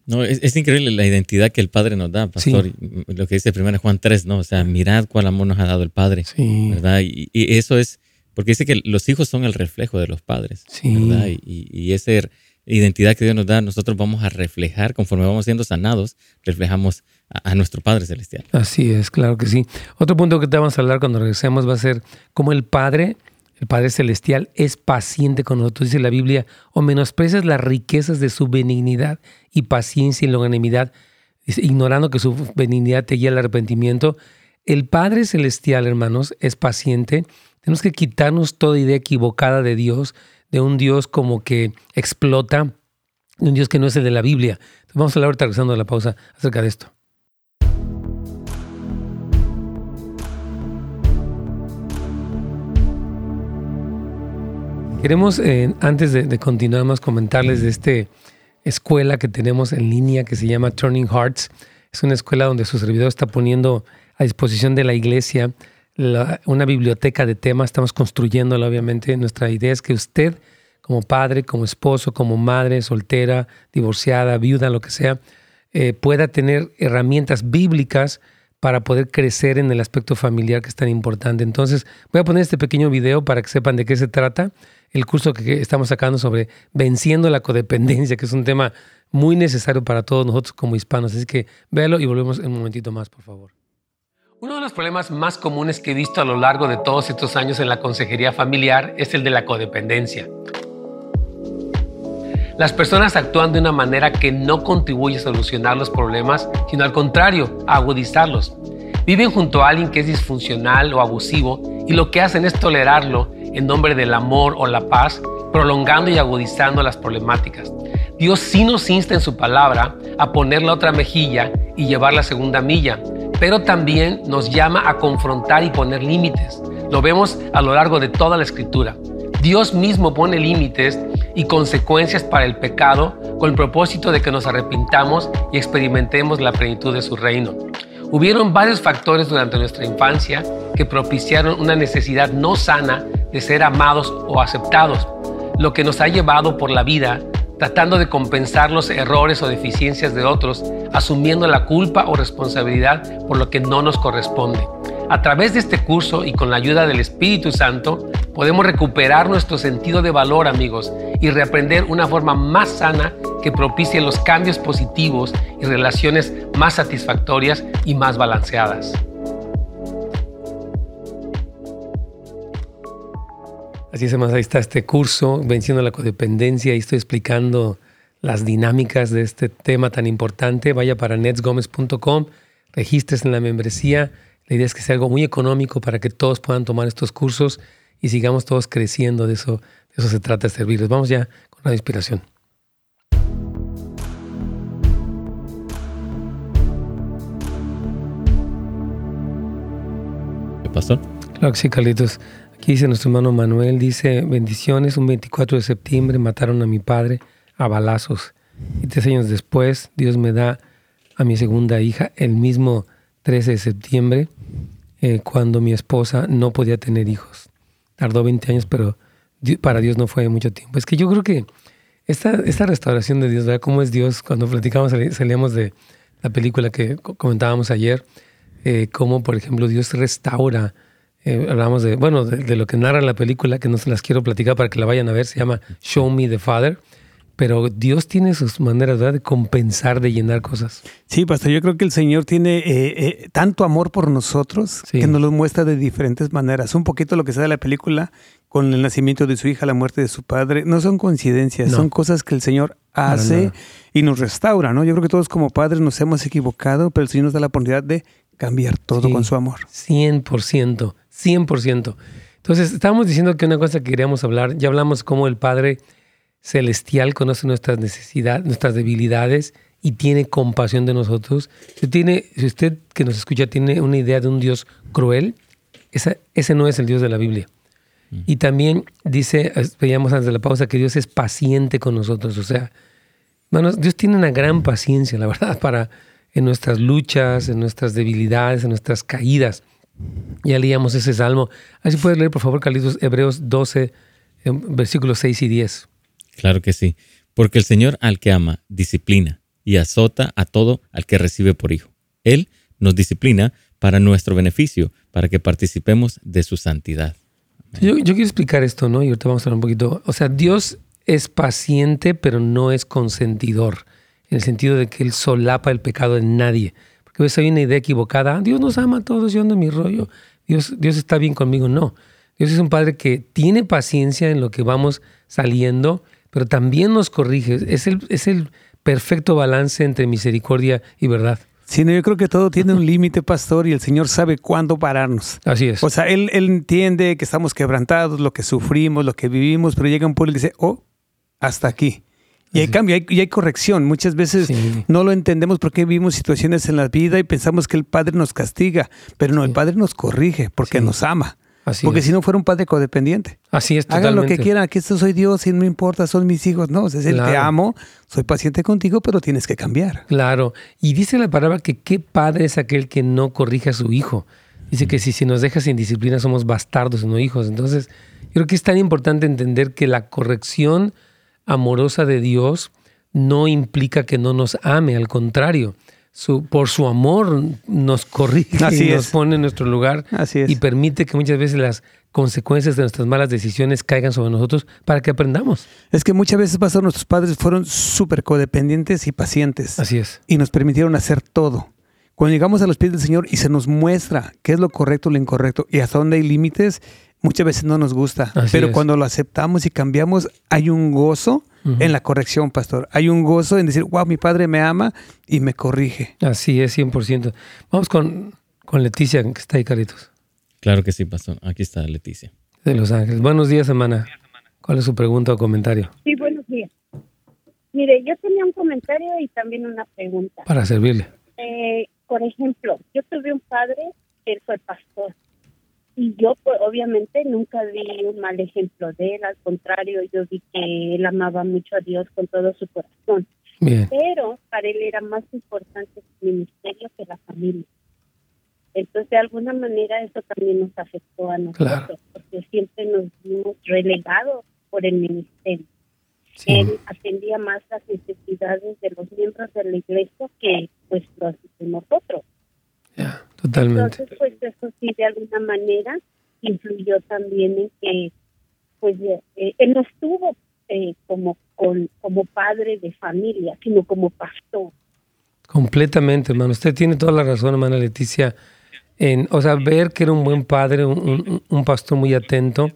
B: No, es, increíble la identidad que el Padre nos da, pastor. Lo que dice 1 Juan 3, ¿no? O sea, mirad cuál amor nos ha dado el Padre, ¿verdad? Y, eso es, porque dice que los hijos son el reflejo de los padres, ¿verdad? Y, y esa identidad que Dios nos da, nosotros vamos a reflejar, conforme vamos siendo sanados, reflejamos a, nuestro Padre Celestial.
C: Así es, claro que sí. Otro punto que te vamos a hablar cuando regresemos va a ser cómo el Padre el Padre Celestial es paciente con nosotros, dice la Biblia, o menosprecias las riquezas de su benignidad y paciencia y longanimidad, ignorando que su benignidad te guía al arrepentimiento. El Padre Celestial, hermanos, es paciente. Tenemos que quitarnos toda idea equivocada de Dios, de un Dios como que explota, de un Dios que no es el de la Biblia. vamos a hablar ahorita regresando a la pausa acerca de esto. Queremos, eh, antes de, continuar más, comentarles de esta escuela que tenemos en línea que se llama Turning Hearts. Es una escuela donde su servidor está poniendo a disposición de la iglesia una biblioteca de temas. Estamos construyéndola, obviamente. Nuestra idea es que usted, como padre, como esposo, como madre, soltera, divorciada, viuda, lo que sea, eh, pueda tener herramientas bíblicas para poder crecer en el aspecto familiar que es tan importante. Entonces, voy a poner este pequeño video para que sepan de qué se trata el curso que estamos sacando sobre venciendo la codependencia, que es un tema muy necesario para todos nosotros como hispanos. Así que véalo y volvemos en un momentito más, por favor. Uno de los problemas más comunes que he visto a lo largo de todos estos años en la consejería familiar es el de la codependencia. Las personas actúan de una manera que no contribuye a solucionar los problemas, sino al contrario, a agudizarlos. Viven junto a alguien que es disfuncional o abusivo y lo que hacen es tolerarlo en nombre del amor o la paz, prolongando y agudizando las problemáticas. Dios sí nos insta en su palabra a poner la otra mejilla y llevar la segunda milla, pero también nos llama a confrontar y poner límites. Lo vemos a lo largo de toda la escritura. Dios mismo pone límites y consecuencias para el pecado con el propósito de que nos arrepintamos y experimentemos la plenitud de su reino. Hubieron varios factores durante nuestra infancia que propiciaron una necesidad no sana de ser amados o aceptados, lo que nos ha llevado por la vida tratando de compensar los errores o deficiencias de otros, asumiendo la culpa o responsabilidad por lo que no nos corresponde. A través de este curso y con la ayuda del Espíritu Santo, podemos recuperar nuestro sentido de valor, amigos, y reaprender una forma más sana que propicie los cambios positivos y relaciones más satisfactorias y más balanceadas. Así es, más ahí está este curso, Venciendo la Codependencia, y estoy explicando las dinámicas de este tema tan importante. Vaya para netsgomez.com, registres en la membresía. La idea es que sea algo muy económico para que todos puedan tomar estos cursos y sigamos todos creciendo. De eso, de eso se trata de servirles. Vamos ya con la inspiración.
B: ¿Qué pasó?
C: Claro que sí, Carlitos. Aquí dice nuestro hermano Manuel, dice, bendiciones, un 24 de septiembre mataron a mi padre a balazos. Y tres años después, Dios me da a mi segunda hija el mismo 13 de septiembre, eh, cuando mi esposa no podía tener hijos. Tardó 20 años, pero para Dios no fue mucho tiempo. Es que yo creo que Esta, esta restauración de Dios, ¿verdad? ¿Cómo es Dios? Cuando platicamos, salíamos de la película que comentábamos ayer, eh, cómo, por ejemplo, Dios restaura. Eh, hablamos de, bueno, de, lo que narra la película, que no se las quiero platicar para que la vayan a ver, se llama Show Me the Father. Pero Dios tiene sus maneras ¿verdad? de compensar, de llenar cosas.
D: Sí, pastor, yo creo que el Señor tiene eh, tanto amor por nosotros que nos lo muestra de diferentes maneras. Un poquito lo que se da en la película, con el nacimiento de su hija, la muerte de su padre, no son coincidencias, son cosas que el Señor hace y nos restaura, ¿no? Yo creo que todos como padres nos hemos equivocado, pero el Señor nos da la oportunidad de cambiar todo con su amor.
C: 100%, 100%. Entonces, estábamos diciendo que una cosa que queríamos hablar, ya hablamos cómo el Padre Celestial conoce nuestras necesidades, nuestras debilidades y tiene compasión de nosotros. Si, tiene, si usted que nos escucha tiene una idea de un Dios cruel, ese no es el Dios de la Biblia. Y también dice, veíamos antes de la pausa, que Dios es paciente con nosotros. O sea, Dios tiene una gran paciencia, la verdad, para en nuestras luchas, en nuestras debilidades, en nuestras caídas. Ya leíamos ese salmo. Así puedes leer, por favor, Carlitos, Hebreos 12, versículos 6 y 10.
B: Claro que sí. Porque el Señor al que ama, disciplina y azota a todo al que recibe por hijo. Él nos disciplina para nuestro beneficio, para que participemos de su santidad.
C: Yo, quiero explicar esto, ¿no? Y ahorita vamos a hablar un poquito. O sea, Dios es paciente, pero no es consentidor, en el sentido de que Él solapa el pecado de nadie. Porque a veces hay una idea equivocada, Dios nos ama a todos, yo ando en mi rollo, Dios, Dios está bien conmigo. No, Dios es un Padre que tiene paciencia en lo que vamos saliendo, pero también nos corrige. Es el, es el perfecto balance entre misericordia y verdad.
D: Sí, yo creo que todo tiene un límite, pastor, y el Señor sabe cuándo pararnos.
C: Así es.
D: O sea, él, él entiende que estamos quebrantados, lo que sufrimos, lo que vivimos, pero llega un pueblo y dice, oh, hasta aquí. Y hay cambio, y hay corrección. Muchas veces no lo entendemos porque vivimos situaciones en la vida y pensamos que el Padre nos castiga, pero no, el Padre nos corrige porque nos ama. Porque si no fuera un padre codependiente.
C: Así es,
D: totalmente. Hagan lo que quieran, aquí esto soy Dios y no importa, son mis hijos. No, es el te amo, soy paciente contigo, pero tienes que cambiar.
C: Claro. Y dice la palabra que qué padre es aquel que no corrige a su hijo. Dice que si, si nos deja sin disciplina somos bastardos, no hijos. Entonces, creo que es tan importante entender que la corrección amorosa de Dios no implica que no nos ame, al contrario por su amor nos corrige y nos pone en nuestro lugar y permite que muchas veces las consecuencias de nuestras malas decisiones caigan sobre nosotros para que aprendamos.
D: Es que muchas veces pasó, nuestros padres fueron súper codependientes y pacientes.
C: Así es.
D: Y nos permitieron hacer todo. Cuando llegamos a los pies del Señor y se nos muestra qué es lo correcto, lo incorrecto y hasta dónde hay límites, muchas veces no nos gusta. pero cuando lo aceptamos y cambiamos, hay un gozo en la corrección, pastor. Hay un gozo en decir, wow, mi padre me ama y me corrige.
C: Así es, 100%. Vamos con, con Leticia, que está ahí, Caritos.
B: Claro que sí, pastor. Aquí está Leticia.
C: De Los Ángeles. Buenos días, hermana. ¿Cuál es su pregunta o comentario?
E: Sí, buenos días. Mire, yo tenía un comentario y también una pregunta.
C: Para servirle.
E: Eh, por ejemplo, yo tuve un padre, él fue pastor y yo pues obviamente nunca vi un mal ejemplo de él, al contrario, yo vi que él amaba mucho a Dios con todo su corazón. Pero para él era más importante su ministerio que la familia. Entonces, de alguna manera, eso también nos afectó a nosotros, porque siempre nos vimos relegados por el ministerio. Él atendía más las necesidades de los miembros de la iglesia que pues los de nosotros.
C: Totalmente.
E: Entonces, pues eso sí, de alguna manera influyó también en que, pues, eh, él no estuvo eh, como, con, como padre de familia, sino como pastor.
C: Completamente, hermano. Usted tiene toda la razón, hermana Leticia. En, o sea, ver que era un buen padre, un, un, pastor muy atento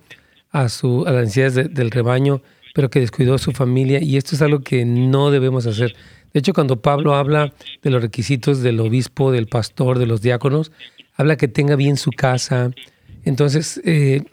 C: a, su, a las necesidades del rebaño, pero que descuidó a su familia. Y esto es algo que no debemos hacer. De hecho, cuando Pablo habla de los requisitos del obispo, del pastor, de los diáconos, habla que tenga bien su casa. Entonces, eh,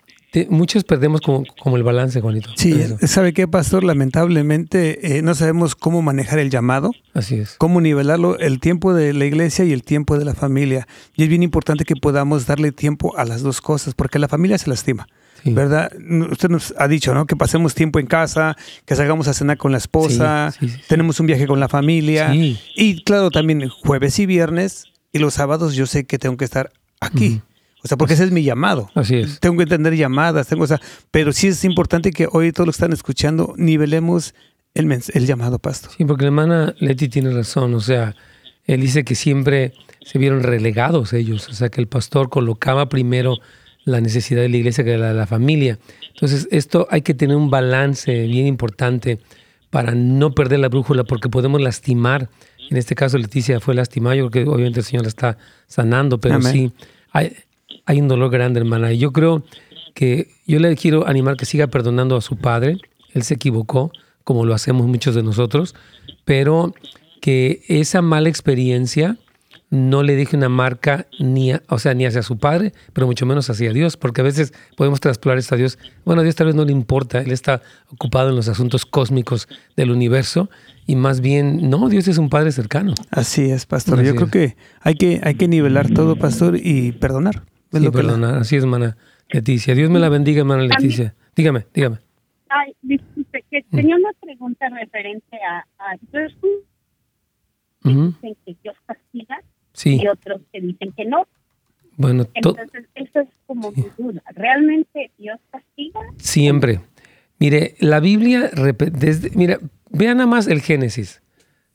C: muchos perdemos como, el balance, Juanito.
D: Sí, ¿sabe qué, pastor? Lamentablemente eh, no sabemos cómo manejar el llamado.
C: Así es.
D: Cómo nivelarlo, el tiempo de la iglesia y el tiempo de la familia. Y es bien importante que podamos darle tiempo a las dos cosas, porque la familia se lastima. ¿Verdad? Usted nos ha dicho, ¿no? Que pasemos tiempo en casa, que salgamos a cenar con la esposa, tenemos un viaje con la familia. Y claro, también jueves y viernes y los sábados yo sé que tengo que estar aquí. O sea, porque ese es mi llamado.
C: Así es.
D: Tengo que entender llamadas, tengo, o sea, pero sí es importante que hoy todos los que están escuchando nivelemos el, el llamado, pastor.
C: Sí, porque la hermana Leti tiene razón, o sea, él dice que siempre se vieron relegados ellos, o sea, que el pastor colocaba primero la necesidad de la iglesia que la de la familia. Entonces, esto hay que tener un balance bien importante para no perder la brújula, porque podemos lastimar. En este caso, Leticia fue lastimada, yo creo que obviamente el Señor la está sanando, pero sí, hay, hay un dolor grande, hermana. Y yo creo que yo le quiero animar que siga perdonando a su padre. Él se equivocó, como lo hacemos muchos de nosotros, pero que esa mala experiencia no le deje una marca ni, o sea, ni hacia su padre, pero mucho menos hacia Dios, porque a veces podemos trasplar esto a Dios. Bueno, a Dios tal vez no le importa, Él está ocupado en los asuntos cósmicos del universo y más bien, no, Dios es un Padre cercano.
D: Así es, pastor. Yo creo que hay, que hay que nivelar todo, pastor, y perdonar.
C: Sí, perdonar, así es, hermana Leticia. Dios me la bendiga, hermana Leticia. Dígame, dígame.
E: Ay, disculpe, que tenía una pregunta referente a, a Dios. Dicen que Dios castiga y otros que dicen que no.
C: Bueno,
E: entonces eso es como mi duda. ¿Realmente Dios castiga?
C: Siempre. Mire, la Biblia, desde, mira, vean nada más el Génesis.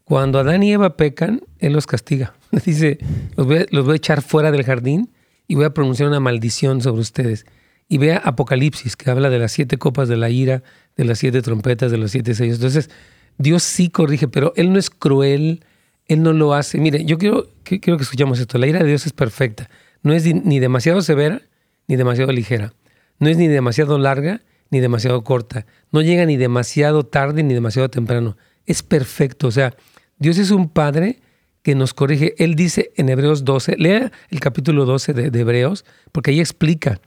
C: Cuando Adán y Eva pecan, Él los castiga. Dice, los voy, a, los voy a echar fuera del jardín y voy a pronunciar una maldición sobre ustedes. Y vea Apocalipsis, que habla de las siete copas de la ira, de las siete trompetas, de los siete sellos. Entonces, Dios sí corrige, pero Él no es cruel, él no lo hace. Mire, yo quiero que, quiero que escuchemos esto. La ira de Dios es perfecta. No es ni demasiado severa ni demasiado ligera. No es ni demasiado larga ni demasiado corta. No llega ni demasiado tarde ni demasiado temprano. Es perfecto. O sea, Dios es un Padre que nos corrige. Él dice en Hebreos 12, lea el capítulo 12 de, de Hebreos, porque ahí explica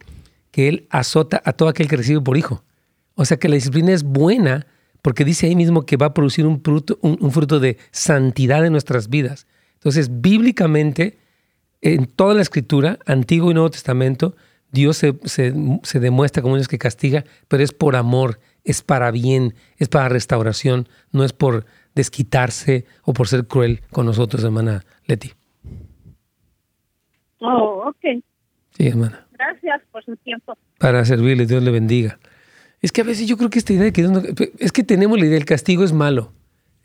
C: que Él azota a todo aquel que recibe por hijo. O sea que la disciplina es buena porque dice ahí mismo que va a producir un fruto, un, fruto de santidad en nuestras vidas. Entonces, bíblicamente, en toda la escritura, Antiguo y Nuevo Testamento, Dios se, demuestra como Dios que castiga, pero es por amor, es para bien, es para restauración, no es por desquitarse o por ser cruel con nosotros, hermana Leti.
E: Oh, ok.
C: Sí, hermana.
E: Gracias por su tiempo.
C: Para servirle, Dios le bendiga. Es que a veces yo creo que esta idea de que es que tenemos la idea, el castigo es malo.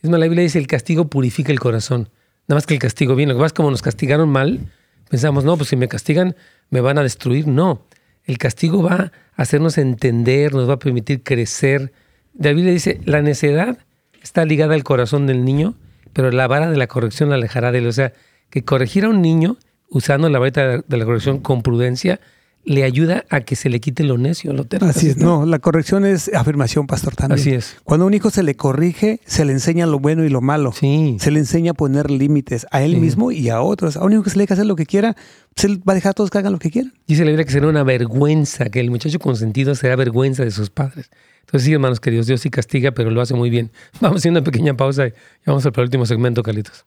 C: Es más, la Biblia dice el castigo purifica el corazón. Nada más que el castigo viene. Lo que pasa es como nos castigaron mal, pensamos, no, pues si me castigan me van a destruir. No, el castigo va a hacernos entender, nos va a permitir crecer. La Biblia dice, la necedad está ligada al corazón del niño, pero la vara de la corrección la alejará de él. O sea, que corregir a un niño usando la vara de la corrección con prudencia le ayuda a que se le quite lo necio, lo terco.
D: Así es, no, la corrección es afirmación, pastor, también.
C: Así es.
D: Cuando a un hijo se le corrige, se le enseña lo bueno y lo malo.
C: Sí.
D: Se le enseña a poner límites a él mismo y a otros. A un hijo que se le deja hacer lo que quiera, se va a dejar a todos que hagan lo que quieran.
C: Dice la Biblia que será una vergüenza, que el muchacho consentido será vergüenza de sus padres. Entonces sí, hermanos queridos, Dios sí castiga, pero lo hace muy bien. Vamos a hacer una pequeña pausa y vamos al último segmento, Carlitos.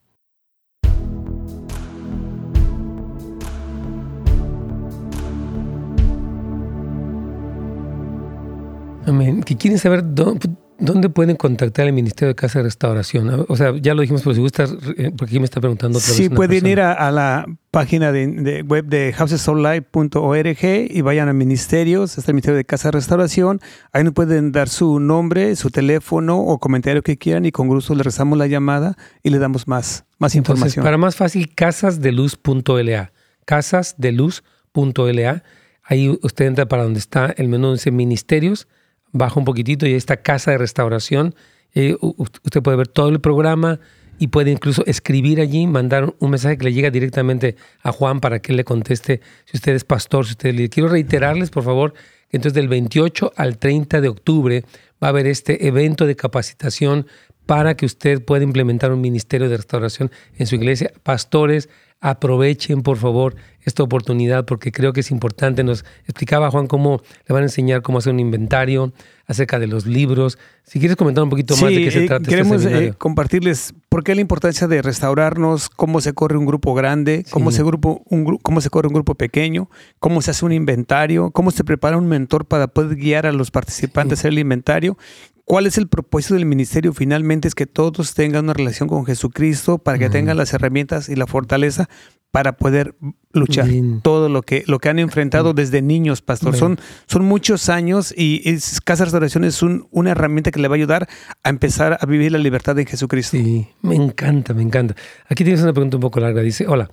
C: Amén. Que quieren saber dónde, pueden contactar el Ministerio de Casa de Restauración. O sea, ya lo dijimos, pero si gustas, eh, porque aquí me está preguntando otra
D: vez. Sí, pueden ir a, la página de, web de housesonline.org y vayan a ministerios, está el Ministerio de Casa de Restauración. Ahí nos pueden dar su nombre, su teléfono o comentario que quieran y con gusto le rezamos la llamada y le damos más, más información.
C: Para más fácil, casasdeluz.la. Casasdeluz.la. Ahí usted entra para donde está el menú, dice Ministerios baja un poquitito y está Casa de Restauración. usted puede ver todo el programa y puede incluso escribir allí, mandar un mensaje que le llega directamente a Juan para que él le conteste si usted es pastor, si usted le quiero reiterarles, por favor, que entonces del 28 al 30 de octubre va a haber este evento de capacitación para que usted pueda implementar un ministerio de restauración en su iglesia. Pastores, aprovechen por favor esta oportunidad porque creo que es importante. Nos explicaba Juan cómo le van a enseñar cómo hacer un inventario acerca de los libros. Si quieres comentar un poquito más de qué se
D: eh,
C: trata. Este
D: queremos eh, compartirles por qué la importancia de restaurarnos, cómo se corre un grupo grande, cómo, se grupo, un, cómo se corre un grupo pequeño, cómo se hace un inventario, cómo se prepara un mentor para poder guiar a los participantes en el inventario ¿Cuál es el propósito del ministerio? Finalmente es que todos tengan una relación con Jesucristo para que tengan las herramientas y la fortaleza para poder luchar todo lo que, lo que han enfrentado desde niños, pastor. Son, son muchos años y Casa Restauración es una herramienta que le va a ayudar a empezar a vivir la libertad en Jesucristo.
C: Sí, me encanta, me encanta. Aquí tienes una pregunta un poco larga. Dice, hola,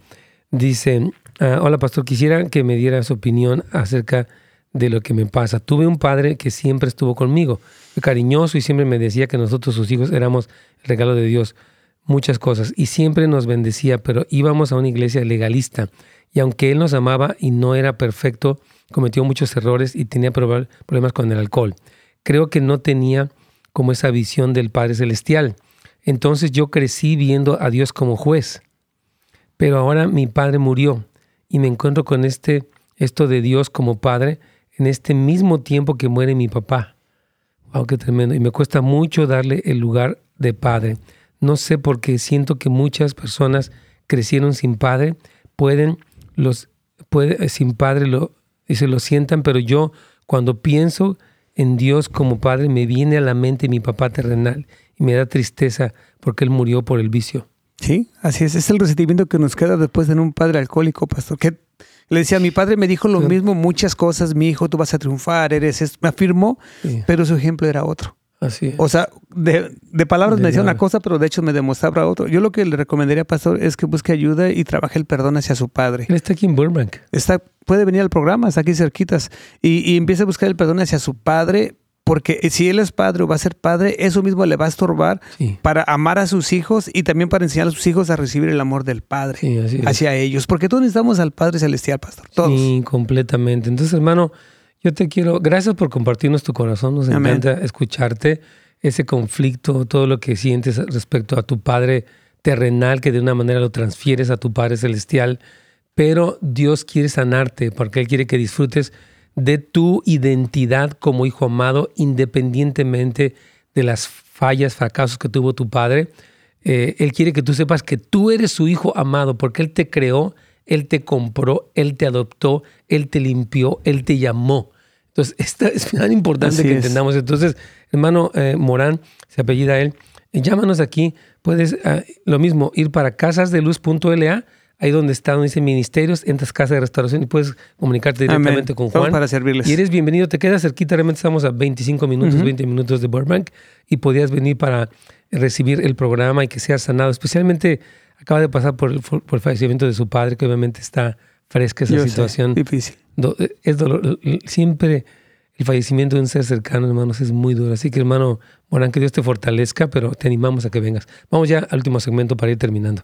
C: dice, ah, hola pastor, quisiera que me diera su opinión acerca de lo que me pasa. Tuve un padre que siempre estuvo conmigo, cariñoso y siempre me decía que nosotros sus hijos éramos el regalo de Dios, muchas cosas, y siempre nos bendecía, pero íbamos a una iglesia legalista, y aunque él nos amaba y no era perfecto, cometió muchos errores y tenía problemas con el alcohol. Creo que no tenía como esa visión del Padre Celestial. Entonces yo crecí viendo a Dios como juez. Pero ahora mi padre murió y me encuentro con este esto de Dios como padre en este mismo tiempo que muere mi papá. Wow, qué tremendo. Y me cuesta mucho darle el lugar de padre. No sé por qué siento que muchas personas crecieron sin padre, pueden los puede, sin padre lo y se lo sientan, pero yo cuando pienso en Dios como padre me viene a la mente mi papá terrenal y me da tristeza porque él murió por el vicio.
D: Sí, así es. Es el resentimiento que nos queda después de un padre alcohólico, pastor. Que le decía, mi padre me dijo lo mismo, muchas cosas, mi hijo, tú vas a triunfar, eres esto. Me afirmó, pero su ejemplo era otro.
C: Así
D: O sea, de, palabras me decía una cosa, pero de hecho me demostraba otro. Yo lo que le recomendaría, pastor, es que busque ayuda y trabaje el perdón hacia su padre.
C: Él está aquí en Burbank.
D: Está, puede venir al programa, está aquí cerquitas, y, y empieza a buscar el perdón hacia su padre, porque si él es padre o va a ser padre, eso mismo le va a estorbar para amar a sus hijos y también para enseñar a sus hijos a recibir el amor del Padre hacia ellos. Porque todos necesitamos al Padre Celestial, pastor. Todos.
C: Sí, completamente. Entonces, hermano, yo te quiero, gracias por compartirnos tu corazón. Nos encanta escucharte, ese conflicto, todo lo que sientes respecto a tu Padre terrenal, que de una manera lo transfieres a tu Padre Celestial. Pero Dios quiere sanarte porque Él quiere que disfrutes de tu identidad como hijo amado, independientemente de las fallas, fracasos que tuvo tu padre. Eh, él quiere que tú sepas que tú eres su hijo amado porque Él te creó, Él te compró, Él te adoptó, Él te limpió, Él te llamó. Entonces, esto es tan importante que entendamos. Entonces, hermano eh, Morán, se apellida él, llámanos aquí. Puedes, ah, lo mismo, ir para casasdeluz.la ahí donde está, donde dice ministerios, entras casa de restauración y puedes comunicarte directamente con Juan.
D: para servirles.
C: Y eres bienvenido, te quedas cerquita, realmente estamos a 25 minutos, 20 minutos de Burbank y podías venir para recibir el programa y que seas sanado. Especialmente acaba de pasar por el, por el fallecimiento de su padre, que obviamente está fresca esa situación.
D: difícil.
C: Es dolor, siempre el fallecimiento de un ser cercano, hermanos, es muy duro. Así que, hermano Morán, que Dios te fortalezca, pero te animamos a que vengas. Vamos ya al último segmento para ir terminando.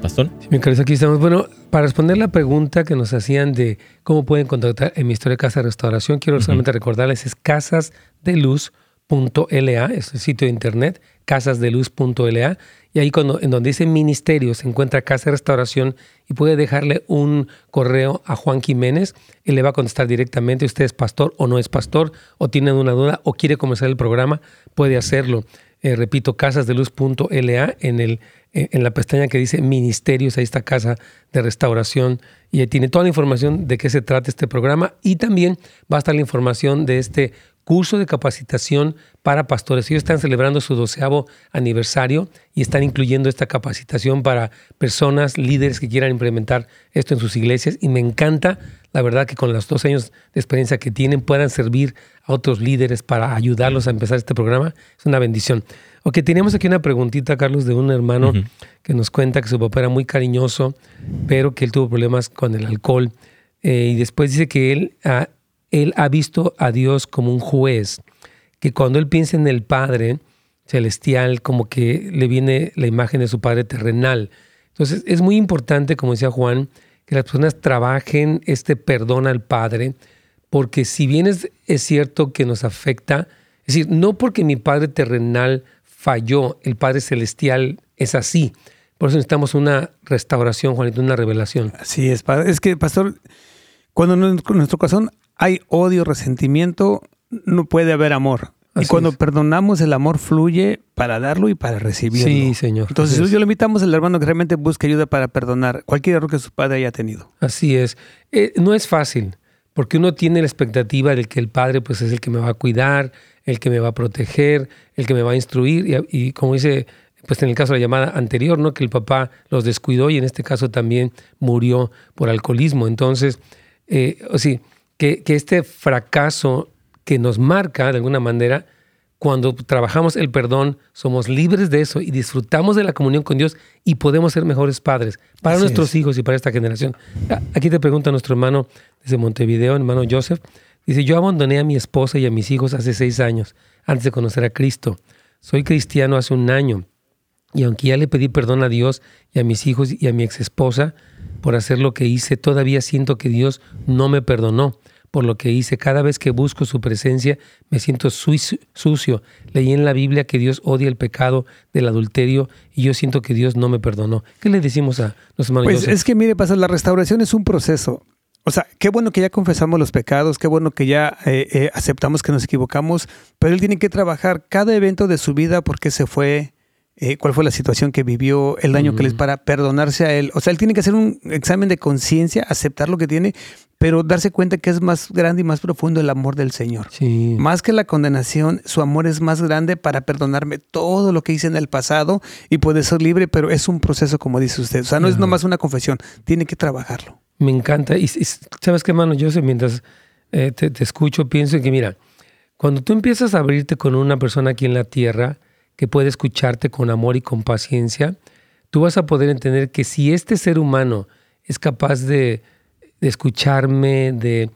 B: Pastor.
C: Sí, mi aquí estamos. Bueno, para responder la pregunta que nos hacían de cómo pueden contactar en mi historia de Casa de Restauración, quiero solamente recordarles, es casasdeluz.la, es el sitio de internet, casasdeluz.la, y ahí cuando, en donde dice ministerio se encuentra Casa de Restauración y puede dejarle un correo a Juan Jiménez, él le va a contestar directamente, usted es pastor o no es pastor, o tiene una duda o quiere comenzar el programa, puede hacerlo. Eh, repito, casasdeluz.la en el eh, en la pestaña que dice Ministerios, ahí está Casa de Restauración y ahí tiene toda la información de qué se trata este programa y también va a estar la información de este curso de capacitación para pastores. Ellos están celebrando su doceavo aniversario y están incluyendo esta capacitación para personas, líderes que quieran implementar esto en sus iglesias. Y me encanta, la verdad, que con los dos años de experiencia que tienen puedan servir a otros líderes para ayudarlos a empezar este programa. Es una bendición. Ok, teníamos aquí una preguntita, Carlos, de un hermano que nos cuenta que su papá era muy cariñoso, pero que él tuvo problemas con el alcohol. Eh, y después dice que él, ha, él ha visto a Dios como un juez, que cuando él piensa en el Padre celestial, como que le viene la imagen de su Padre terrenal. Entonces, es muy importante, como decía Juan, que las personas trabajen este perdón al Padre, porque si bien es, cierto que nos afecta, es decir, no porque mi Padre terrenal falló, el Padre Celestial es así. Por eso necesitamos una restauración, Juanito, una revelación.
D: Así es, es que, pastor, cuando nuestro corazón hay odio, resentimiento, no puede haber amor. y cuando perdonamos, el amor fluye para darlo y para recibirlo.
C: Sí, Señor.
D: Entonces, yo le invitamos al hermano que realmente busque ayuda para perdonar cualquier error que su padre haya tenido.
C: Así es. Eh, no es fácil, porque uno tiene la expectativa de que el padre pues, es el que me va a cuidar, el que me va a proteger, el que me va a instruir. Y, como dice, pues en el caso de la llamada anterior, ¿no? que el papá los descuidó y en este caso también murió por alcoholismo. Entonces, eh, sí, que, que este fracaso que nos marca de alguna manera, cuando trabajamos el perdón, somos libres de eso y disfrutamos de la comunión con Dios y podemos ser mejores padres para nuestros hijos y para esta generación. Aquí te pregunta nuestro hermano desde Montevideo, hermano Joseph. Dice, yo abandoné a mi esposa y a mis hijos hace seis años, antes de conocer a Cristo. Soy cristiano hace un año y aunque ya le pedí perdón a Dios y a mis hijos y a mi ex esposa por hacer lo que hice, todavía siento que Dios no me perdonó por lo que hice. Cada vez que busco su presencia me siento sucio. Leí en la Biblia que Dios odia el pecado del adulterio y yo siento que Dios no me perdonó. ¿Qué le decimos a los hermanos?
D: Pues es que mire, pasa, la restauración es un proceso. O sea, qué bueno que ya confesamos los pecados, qué bueno que ya eh, eh, aceptamos que nos equivocamos, pero Él tiene que trabajar cada evento de su vida porque se fue, eh, cuál fue la situación que vivió, el daño que les para perdonarse a él. O sea, él tiene que hacer un examen de conciencia, aceptar lo que tiene, pero darse cuenta que es más grande y más profundo el amor del Señor. Más que la condenación, su amor es más grande para perdonarme todo lo que hice en el pasado y puede ser libre, pero es un proceso, como dice usted. O sea, no es nomás una confesión, tiene que trabajarlo.
C: Me encanta. Y, sabes qué, hermano, yo sé, mientras eh, te, te escucho, pienso que, mira, cuando tú empiezas a abrirte con una persona aquí en la tierra, que puede escucharte con amor y con paciencia, tú vas a poder entender que si este ser humano es capaz de, escucharme, de,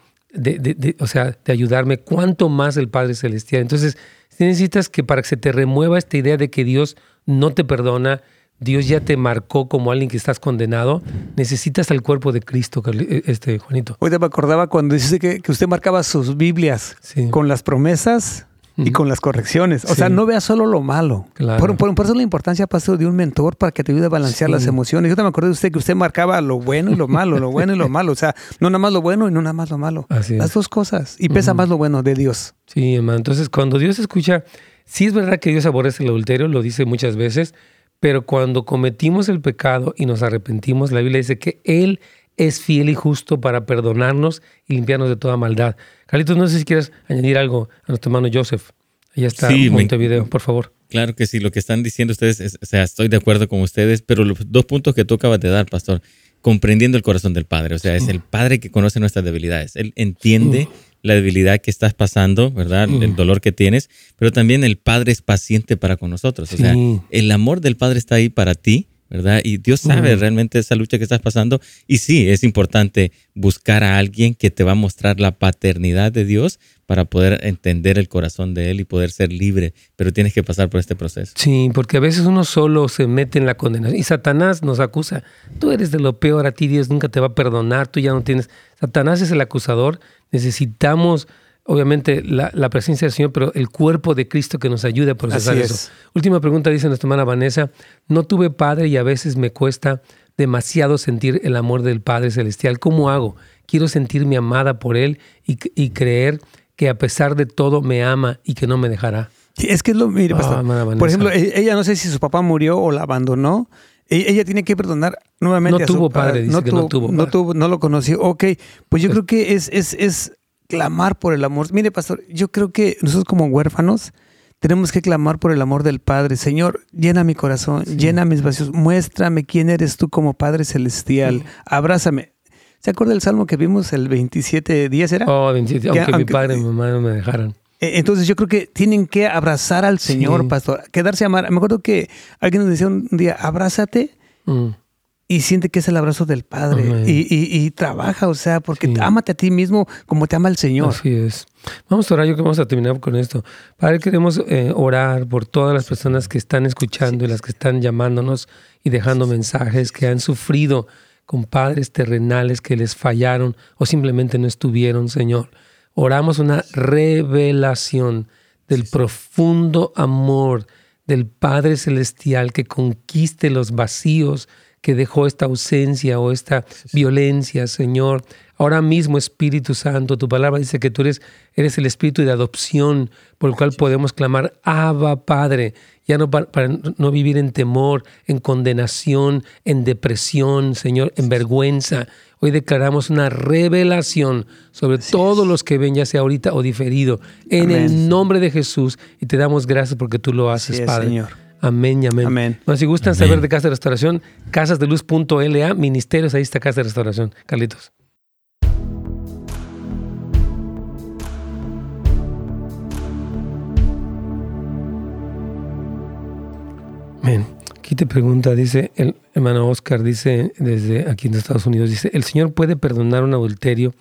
C: o sea, de ayudarme, cuánto más el Padre Celestial. Entonces, necesitas que para que se te remueva esta idea de que Dios no te perdona, Dios ya te marcó como alguien que estás condenado, necesitas el cuerpo de Cristo, este Juanito.
D: Hoy me acordaba cuando dice que, usted marcaba sus Biblias con las promesas y con las correcciones. O sea, no veas solo lo malo. Por, por, eso la importancia, pastor, de un mentor para que te ayude a balancear las emociones. Yo te me acuerdo de usted que usted marcaba lo bueno y lo malo, lo bueno y lo malo. O sea, no nada más lo bueno y no nada más lo malo. las dos cosas. Y pesa más lo bueno de Dios.
C: Sí, hermano. Entonces, cuando Dios escucha, sí es verdad que Dios aborrece el adulterio, lo dice muchas veces, pero cuando cometimos el pecado y nos arrepentimos, la Biblia dice que Él es fiel y justo para perdonarnos y limpiarnos de toda maldad. Carlitos, no sé si quieres añadir algo a nuestro hermano Joseph. Ahí está sí, Montevideo, por favor.
B: Claro que sí, lo que están diciendo ustedes, o sea, estoy de acuerdo con ustedes, pero los dos puntos que tú acabas de dar, pastor, comprendiendo el corazón del Padre, o sea, es el Padre que conoce nuestras debilidades, Él entiende la debilidad que estás pasando, ¿verdad? El dolor que tienes, pero también el Padre es paciente para con nosotros, o sea, el amor del Padre está ahí para ti ¿verdad? Y Dios sabe realmente esa lucha que estás pasando. Y sí, es importante buscar a alguien que te va a mostrar la paternidad de Dios para poder entender el corazón de Él y poder ser libre, pero tienes que pasar por este proceso.
C: Sí, porque a veces uno solo se mete en la condenación y Satanás nos acusa, tú eres de lo peor, a ti Dios nunca te va a perdonar, tú ya no tienes... Satanás es el acusador, necesitamos obviamente la, presencia del Señor, pero el cuerpo de Cristo que nos ayude a procesar eso. Última pregunta, dice nuestra hermana Vanessa, no tuve padre y a veces me cuesta demasiado sentir el amor del Padre Celestial. ¿Cómo hago? Quiero sentirme amada por Él y, creer que a pesar de todo me ama y que no me dejará.
D: es que es lo, mire, ah, por ejemplo, e, ella no sé si su papá murió o la abandonó, e, ella tiene que perdonar nuevamente.
C: No tuvo padre, dice no, que no tuvo,
D: no tuvo. No lo conoció. Ok, pues yo creo que es, es, es clamar por el amor. Mire, pastor, yo creo que nosotros como huérfanos tenemos que clamar por el amor del Padre. Señor, llena mi corazón, llena mis vacíos, muéstrame quién eres tú como Padre Celestial, abrázame. ¿Se acuerda del salmo que vimos el 27 días era?
C: Oh, 27, aunque, mi padre y mi mamá no me dejaran.
D: E, entonces yo creo que tienen que abrazar al Señor, pastor, quedarse a amar. Me acuerdo que alguien nos decía un día, abrázate mm y siente que es el abrazo del Padre y, trabaja, o sea, porque ámate a ti mismo como te ama el Señor.
C: Así es. Vamos a orar, yo que vamos a terminar con esto. Padre, queremos eh, orar por todas las personas que están escuchando y las que están llamándonos y dejando mensajes, que han sufrido con padres terrenales que les fallaron o simplemente no estuvieron, Señor. Oramos una revelación del profundo amor del Padre Celestial que conquiste los vacíos que dejó esta ausencia o esta violencia, Señor. Ahora mismo, Espíritu Santo, tu palabra dice que tú eres, eres el Espíritu de adopción por el cual podemos clamar, Abba, Padre, ya no para, no vivir en temor, en condenación, en depresión, Señor, en vergüenza. Hoy declaramos una revelación sobre todos los que ven, ya sea ahorita o diferido, en el nombre de Jesús. Y te damos gracias porque tú lo haces, Padre. Señor. Amén y amén. amén. Bueno, si gustan saber de Casa de Restauración, casasdeluz.la, ministerios, ahí está Casa de Restauración. Carlitos. Amén. Aquí te pregunta, dice el hermano Oscar, dice desde aquí en Estados Unidos, dice, ¿el Señor puede perdonar un adulterio?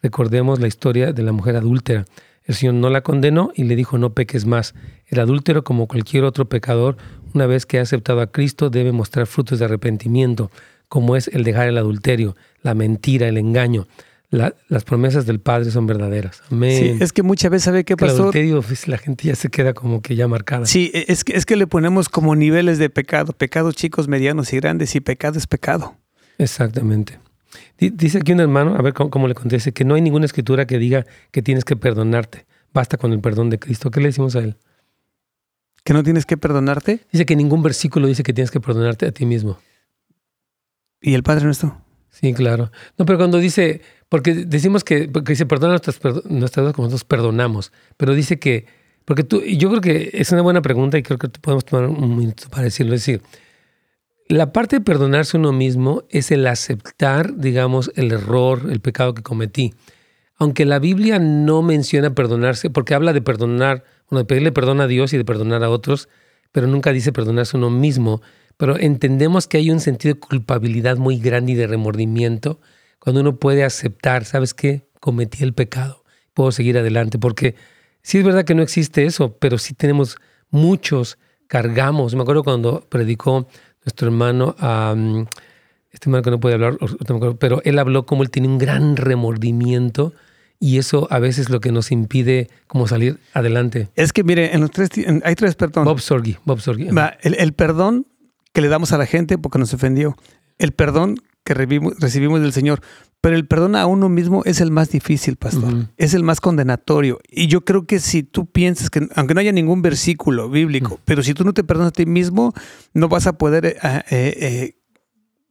C: Recordemos la historia de la mujer adúltera. El Señor no la condenó y le dijo, no peques más. El adúltero, como cualquier otro pecador, una vez que ha aceptado a Cristo, debe mostrar frutos de arrepentimiento, como es el dejar el adulterio, la mentira, el engaño. las promesas del Padre son verdaderas. Amén.
D: Sí, es que muchas veces, ¿sabe qué pasó? El
C: adulterio, pues, la gente ya se queda como que ya marcada.
D: Sí, e, es que, es que le ponemos como niveles de pecado. Pecados chicos, medianos y grandes. Y pecado es pecado.
C: Exactamente. Dice aquí un hermano, a ver cómo, le conteste, que no hay ninguna escritura que diga que tienes que perdonarte. Basta con el perdón de Cristo. ¿Qué le decimos a él?
D: ¿Que no tienes que perdonarte?
C: Dice que ningún versículo dice que tienes que perdonarte a ti mismo.
D: ¿Y el Padre nuestro?
C: Sí, claro. No, pero cuando dice, porque decimos que, porque dice perdona nuestras, nuestras deudas como nosotros perdonamos, pero dice que, porque tú, yo creo que es una buena pregunta y creo que podemos tomar un minuto para decirlo. Es decir, la parte de perdonarse uno mismo es el aceptar, digamos, el error, el pecado que cometí. Aunque la Biblia no menciona perdonarse, porque habla de perdonar, bueno, de pedirle perdón a Dios y de perdonar a otros, pero nunca dice perdonarse uno mismo. Pero entendemos que hay un sentido de culpabilidad muy grande y de remordimiento cuando uno puede aceptar, ¿sabes qué? Cometí el pecado, puedo seguir adelante, porque sí es verdad que no existe eso, pero sí tenemos muchos, cargamos. Me acuerdo cuando predicó nuestro hermano, este hermano que no puede hablar, pero él habló como él tiene un gran remordimiento y eso a veces es lo que nos impide como salir adelante.
D: Es que mire, en los tres, hay tres perdones.
C: Bob Sorgi, Bob Sorgi.
D: El, el, perdón que le damos a la gente porque nos ofendió, el perdón que recibimos del Señor, pero el perdón a uno mismo es el más difícil, pastor. Es el más condenatorio. Y yo creo que si tú piensas que, aunque no haya ningún versículo bíblico, pero si tú no te perdonas a ti mismo, no vas a poder eh, eh, eh,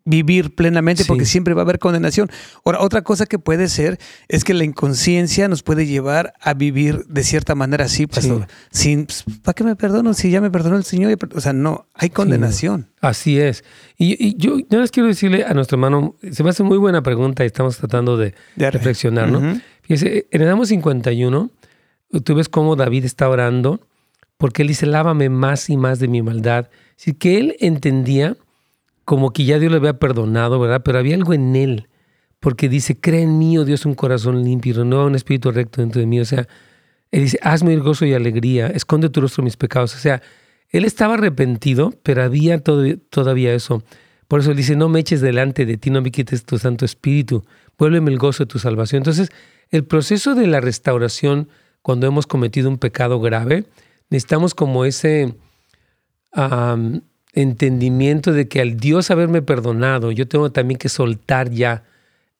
D: vivir plenamente porque siempre va a haber condenación. Ahora, otra cosa que puede ser es que la inconsciencia nos puede llevar a vivir de cierta manera así, pastor. Sin, pues, ¿Para qué me perdono si ya me perdonó el Señor? O sea, no, hay condenación.
C: así es. Y, yo, yo les quiero decirle a nuestro hermano, se me hace muy buena pregunta y estamos tratando de, reflexionar, ¿no? Fíjese, en el Salmo 51, tú ves cómo David está orando porque él dice, lávame más y más de mi maldad. Así que él entendía como que ya Dios le había perdonado, ¿verdad? Pero había algo en él, porque dice, cree en mí, oh Dios, un corazón limpio, renueva un espíritu recto dentro de mí. O sea, él dice, hazme el gozo y alegría, esconde tu rostro mis pecados. O sea, él estaba arrepentido, pero había todavía eso. Por eso él dice, no me eches delante de ti, no me quites tu Santo Espíritu, vuélveme el gozo de tu salvación. Entonces, el proceso de la restauración, cuando hemos cometido un pecado grave, necesitamos como ese entendimiento de que al Dios haberme perdonado, yo tengo también que soltar ya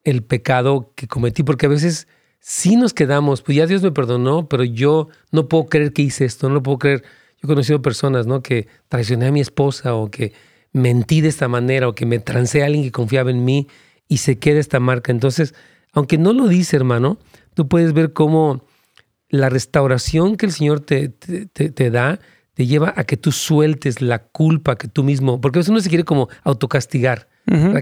C: el pecado que cometí, porque a veces sí nos quedamos, pues ya Dios me perdonó, pero yo no puedo creer que hice esto, no puedo creer. Yo he conocido personas, ¿no? Que traicioné a mi esposa o que mentí de esta manera o que me trancé a alguien que confiaba en mí y se queda esta marca. Entonces, aunque no lo dice, hermano, tú puedes ver cómo la restauración que el Señor te, te da te lleva a que tú sueltes la culpa que tú mismo, porque a veces uno se quiere como autocastigar.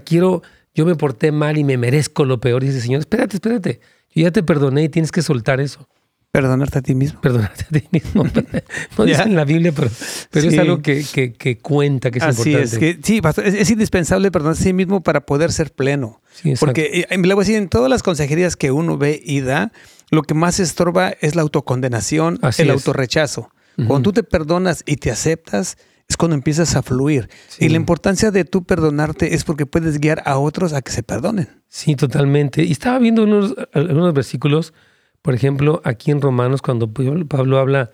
C: Quiero, yo me porté mal y me merezco lo peor. Y dice, Señor, espérate, espérate, yo ya te perdoné y tienes que soltar eso.
D: Perdonarte a ti mismo.
C: Perdonarte a ti mismo. no dice en la Biblia, pero, pero es algo que, que, cuenta, que es
D: Así
C: importante.
D: Es, que, sí, es, indispensable perdonarse a sí mismo para poder ser pleno. Porque eh, le voy a decir, en todas las consejerías que uno ve y da, lo que más estorba es la autocondenación, el autorrechazo. Cuando tú te perdonas y te aceptas, es cuando empiezas a fluir. Y la importancia de tú perdonarte es porque puedes guiar a otros a que se perdonen.
C: Sí, totalmente. Y estaba viendo unos, algunos versículos, por ejemplo, aquí en Romanos, cuando Pablo habla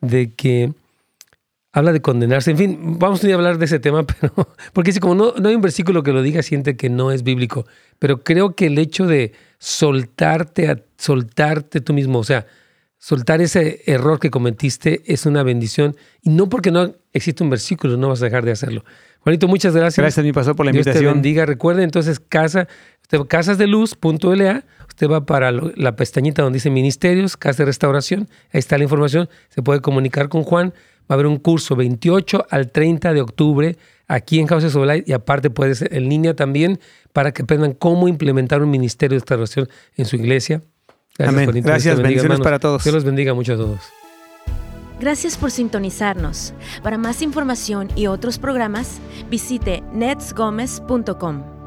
C: de que habla de condenarse. En fin, vamos a hablar de ese tema, pero porque si como no, no hay un versículo que lo diga, siente que no es bíblico. Pero creo que el hecho de soltarte, a, soltarte tú mismo, o sea, soltar ese error que cometiste es una bendición. Y no porque no existe un versículo, no vas a dejar de hacerlo. Juanito, muchas gracias.
D: Gracias, mi pastor, por la invitación.
C: Dios te bendiga. Recuerde entonces casa, casasdeluz.la. Usted va para la pestañita donde dice ministerios, casa de restauración. Ahí está la información. Se puede comunicar con Juan. Va a haber un curso 28 al 30 de octubre aquí en Houses of Light y aparte puede ser en línea también para que aprendan cómo implementar un ministerio de restauración en su iglesia.
D: Gracias, Amén. Gracias, bendiciones para todos.
C: Dios los bendiga mucho a todos.
A: Gracias por sintonizarnos. Para más información y otros programas, visite netsgomez.com.